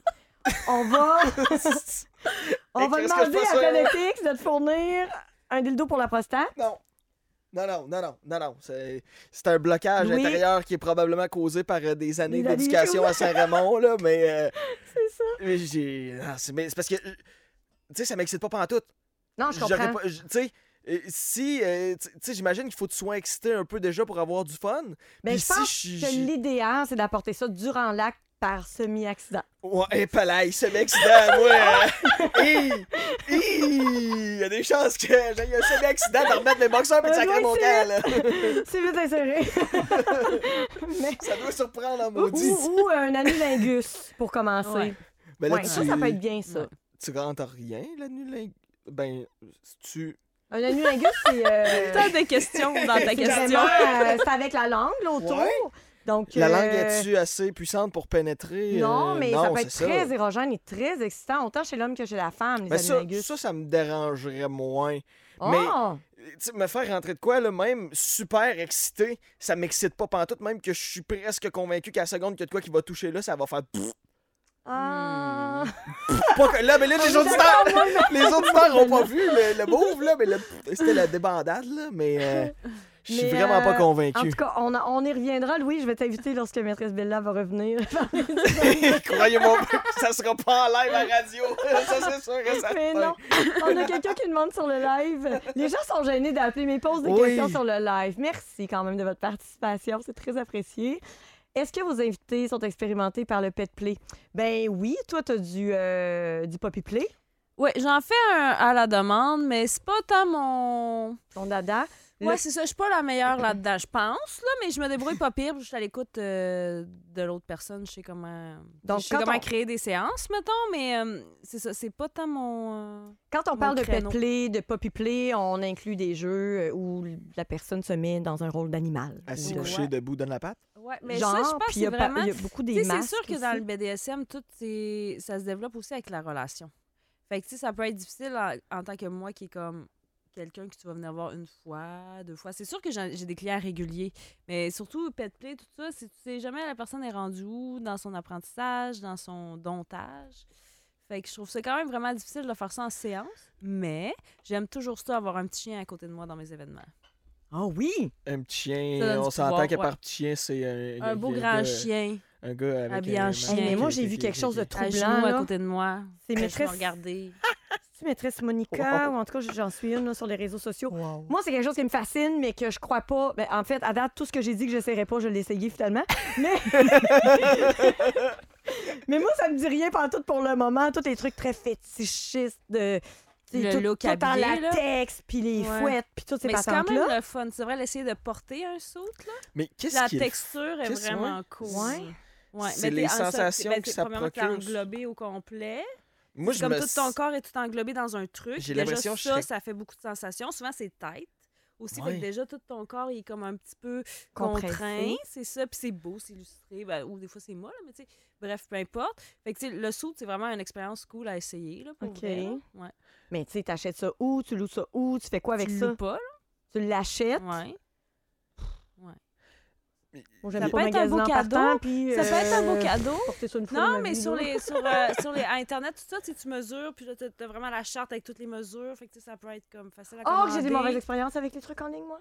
On va... on va demander à. Connectix de te fournir un dildo pour la prostate. Non. Non, non, non, non, non, non. C'est c'est un blocage Oui. intérieur qui est probablement causé par euh, des années d'éducation à Saint-Raymond, là, mais... euh, C'est ça. mais j'ai... non, c'est parce que... Tu sais, ça m'excite pas pantoute. Non, je comprends. Tu sais... Si, euh, tu sais, j'imagine qu'il faut que tu sois excité un peu déjà pour avoir du fun. Mais Puis je pense si que l'idéal, c'est d'apporter ça durant l'acte par semi-accident. Ouais, palais, ce accident, moi. euh, Il y a des chances que j'ai eu un semi-accident de remettre mes boxeurs et de Euh, sacrer ouais, mon c'est camp, là. C'est vite inséré. Mais... Ça doit surprendre en Ou, maudit. ou- ou un anulingus, pour commencer. Ouais. Mais là, Ouais, tu, ça, ça peut être bien, ça. Ouais. tu rentres rien, l'anulingus. Ben, si tu. Un anulingus, c'est... euh, Tant de questions dans ta question. euh, c'est avec la langue, là, autour. Ouais. Donc, La langue euh, est-tu assez puissante pour pénétrer? Non, Euh, mais ça peut être ça. très érogène et très excitant, autant chez l'homme que chez la femme, les Ben ça, ça, ça me dérangerait moins. Oh! Tu sais, me faire rentrer de quoi, là, même super excité, ça m'excite pas pantoute, même que je suis presque convaincu qu'à la seconde qu'il y a de quoi qui va toucher là, ça va faire... pfff. Ah! Pas que- Là, mais là, les auditeurs, les auditeurs n'ont pas vu le, le move, là, mais le- c'était la débandade, là, mais euh, je suis Mais, vraiment pas euh, convaincu. En tout cas, on, a- on y reviendra. Louis, je vais t'inviter lorsque Maîtresse Bella va revenir. Croyez-moi, ça sera pas en live à radio. ça, c'est sûr Mais non, on a quelqu'un qui demande sur le live. Les gens sont gênés d'appeler, mais ils posent des Oui. questions sur le live. Merci quand même de votre participation, c'est très apprécié. Est-ce que vos invités sont expérimentés par le pet play? Ben oui, toi, tu as du, euh, du poppy play, Ouais, j'en fais un à la demande, mais c'est pas tant mon. ton dada. Le- Ouais, c'est ça. Je suis pas la meilleure là-dedans, je pense, là, mais je me débrouille pas pire. Je suis à l'écoute euh, de l'autre personne. Je sais comment. Donc, je sais comment on- créer des séances, mettons, mais euh, c'est ça. C'est pas tant mon. euh, Quand on parle de pet play, de poppy play, on inclut des jeux euh, où la personne se met dans un rôle d'animal. Assis, couché, Ouais. debout, donne la patte? Ouais, mais Genre, ça, je pense que puis il y c'est vraiment. il y a beaucoup des c'est sûr que dans le BDSM, tout ça se développe aussi avec la relation. Fait que tu sais, ça peut être difficile en, en tant que moi qui est comme quelqu'un que tu vas venir voir une fois, deux fois. C'est sûr que j'ai des clients réguliers, mais surtout pet play, tout ça, c'est tu sais jamais la personne est rendue où dans son apprentissage, dans son domptage. Fait que je trouve ça quand même vraiment difficile de faire ça en séance, mais j'aime toujours ça avoir un petit chien à côté de moi dans mes événements. Ah oui! Un petit chien, on s'entend que ouais. par petit chien, c'est un, Un beau un grand gars- chien Un gars avec habillé un en chien. Hey, mais moi, j'ai vu quelque chose de à Troublant, à là. côté de moi. C'est maîtresse- regarder. Tu maîtresse Monica, ou en tout cas, j'en suis une là, sur les réseaux sociaux. Moi, c'est quelque chose qui me fascine, mais que je crois pas. Ben, en fait, à date, tout ce que j'ai dit que j'essaierais pas, je l'ai essayé finalement. Mais... mais moi, ça me dit rien tout pour le moment. Tous les trucs très fétichistes de. tu sais, Le tout, look tout en habillé, là. latex, puis les Ouais. fouettes, puis toutes ces Mais c'est quand patentes-là. même le fun. C'est vrai d'essayer de porter un saut. Là. Mais qu'est-ce La texture est vraiment cool. Ouais. Ouais, C'est mais les en sensations ben, que ça procure. englobé au complet. Moi, C'est je comme me tout ton corps est tout englobé dans un truc. J'ai l'impression ça, serais- ça fait beaucoup de sensations. Souvent, c'est tête. Aussi, fait Ouais. que déjà, tout ton corps il est comme un petit peu Compressé. contraint. C'est ça. Puis c'est beau, c'est illustré. Ben, ou des fois, c'est moi, là, mais tu sais, bref, peu importe. Fait que, le saut, c'est vraiment une expérience cool à essayer, là, pour OK. vrai, là. Ouais. Mais tu sais, t'achètes ça où? Tu loues ça où? Tu fais quoi avec tu ça? pas, Tu l'achètes? Ouais. Ça peut être un beau en cadeau. puis, Ça peut être un beau euh, cadeau. porter ça une Non, ma mais sur les, sur, euh, sur les Internet, tout ça, tu sais, tu mesures, puis là, t'as vraiment la charte avec toutes les mesures. Fait que tu sais, ça peut être comme facile à Oh, commander. que j'ai des mauvaises expériences avec les trucs en ligne, moi.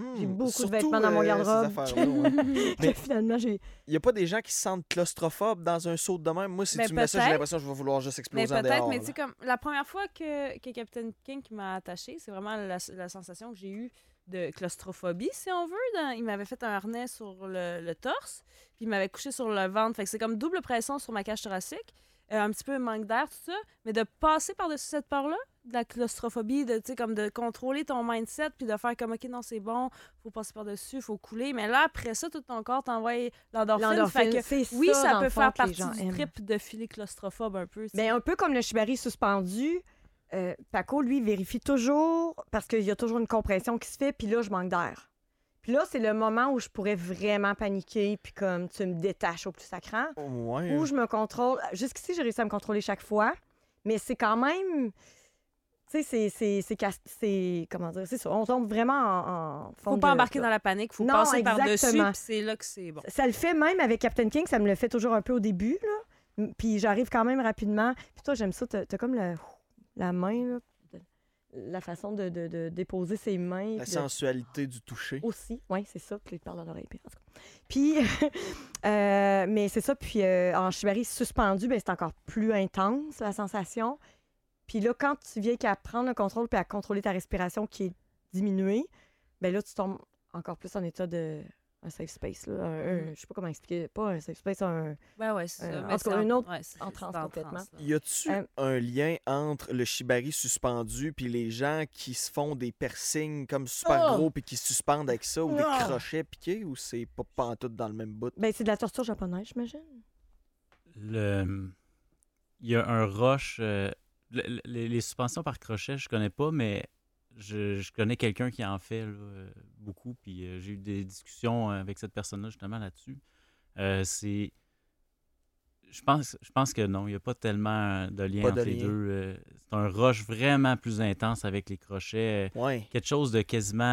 Hmm, J'ai beaucoup de vêtements dans mon euh, garde-robe. affaires-là, ouais. Mais- Que finalement, j'ai. Il n'y a pas des gens qui se sentent claustrophobes dans un saut de même? Moi, si Mais tu me mets ça, j'ai peut-être. l'impression que je vais vouloir juste Mais exploser en peut-être, dehors. mais là. tu sais, comme la première fois que, que Captain King m'a attaché, c'est vraiment la, la sensation que j'ai eue de claustrophobie, si on veut. Dans- il m'avait fait un harnais sur le, le torse, puis il m'avait couché sur le ventre. Fait que c'est comme double pression sur ma cage thoracique, euh, un petit peu manque d'air, tout ça. Mais de passer par-dessus cette part-là, de la claustrophobie, de, comme de contrôler ton mindset, puis de faire comme, OK, non, c'est bon, faut passer par-dessus, faut couler. Mais là, après ça, tout ton corps t'envoie l'endorphine. Oui, ça, ça, peut faire partie du aiment. trip de filer claustrophobe un peu. tu sais. Ben, un peu comme le shibari suspendu, euh, Paco, lui, vérifie toujours parce qu'il y a toujours une compression qui se fait, puis là, je manque d'air. Puis là, c'est le moment où je pourrais vraiment paniquer, puis comme tu me détaches au plus sacrant. Ouais. Où je me contrôle. Jusqu'ici, j'ai réussi à me contrôler chaque fois, mais c'est quand même. Tu sais, c'est- c'est- c'est. cas- c'est- Comment dire? C'est ça. On tombe vraiment en. en faut pas de- embarquer dans la panique, faut Non, passer par-dessus, exactement. puis c'est là que c'est bon. Ça le fait même avec Captain King, ça me le fait toujours un peu au début, là. Puis j'arrive quand même rapidement. Puis toi, j'aime ça, t'as comme la, la main, là, la façon de, de- de déposer ses mains. La de- sensualité du toucher. Aussi, oui, c'est ça. Puis il parle dans l'oreille. puis en tout cas. Puis, euh, mais c'est ça. Puis euh, en shibari suspendu, ben, c'est encore plus intense, la sensation. Puis là, quand tu viens qu'à prendre le contrôle puis à contrôler ta respiration qui est diminuée, ben là, tu tombes encore plus en état de un safe space. Là. Un- un- Mm. je sais pas comment expliquer. Pas un safe space, un... Ouais, c'est Euh, ça. en tout cas, une autre ouais, en en complètement. transe, là. Y a-tu Euh, un lien entre le shibari suspendu puis les gens qui se font des piercings comme super Oh! gros puis qui se suspendent avec ça ou des crochets piqués ou c'est pas pantoute dans le même bout? Ben, c'est de la torture japonaise, j'imagine. Le... Il y a un rush. euh, le- le- les, les suspensions par crochet, je connais pas, mais je, je connais quelqu'un qui en fait là, euh, beaucoup, puis euh, j'ai eu des discussions euh, avec cette personne-là justement là-dessus. C'est. Je pense, je pense que non, il n'y a pas tellement de lien Pas de entre les lien. deux. c'est un rush vraiment plus intense avec les crochets. Ouais. quelque chose de quasiment.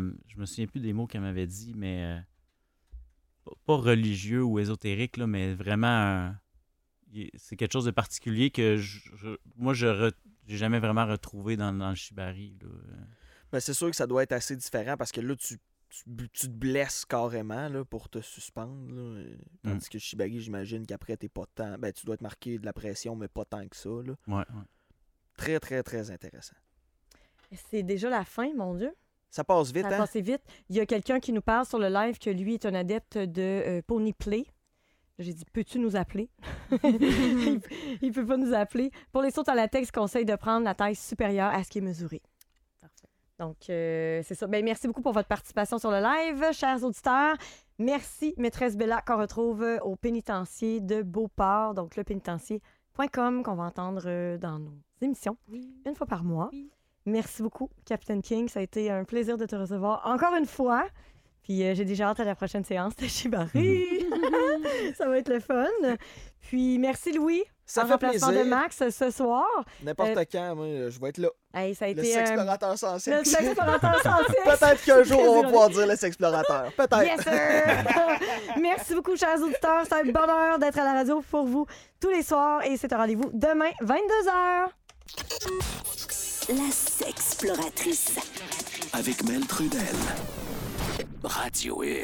euh, je me souviens plus des mots qu'elle m'avait dit, mais. euh, pas- religieux ou ésotérique, là, mais vraiment. c'est quelque chose de particulier que je- je- moi, je re- j'ai jamais vraiment retrouvé dans, dans le shibari. là. Ben, c'est sûr que ça doit être assez différent parce que là, tu, tu, tu te blesses carrément là, pour te suspendre. là. Euh, Tandis que Shibari, j'imagine qu'après, t'es pas tant. Ben, tu dois te marquer de la pression, mais pas tant que ça. là. Ouais, ouais. Très, très, très intéressant. C'est déjà la fin, mon Dieu. Ça passe vite, Ça hein? passé vite. Il y a quelqu'un qui nous parle sur le live que lui est un adepte de euh, Pony Play. J'ai dit, peux-tu nous appeler? il, il peut pas nous appeler. Pour les sauts à latex, conseille de prendre la taille supérieure à ce qui est mesuré. Parfait. Donc, euh, c'est ça. Ben, merci beaucoup pour votre participation sur le live, chers auditeurs. Merci, maîtresse Bella, qu'on retrouve au pénitencier de Beauport, donc le pénitencier.com, qu'on va entendre euh, dans nos émissions Oui. une fois par mois. Oui. Merci beaucoup, Captain King. Ça a été un plaisir de te recevoir encore une fois. Puis euh, j'ai déjà hâte à la prochaine séance de Shibari. ça va être le fun. Puis merci Louis. Ça en fait remplacement plaisir. de Max ce soir. N'importe Euh, quand, moi, je vais être là. Hey, ça a Le été euh, sexplorateur sensible. le sexplorateur. Peut-être qu'un jour, on va pouvoir dire le sexplorateur. Peut-être. Yes, sir! Merci beaucoup, chers auditeurs. C'est un bonheur d'être à la radio pour vous tous les soirs. Et c'est un rendez-vous demain, 22h. La sexploratrice. Avec Mel Trudel. Radio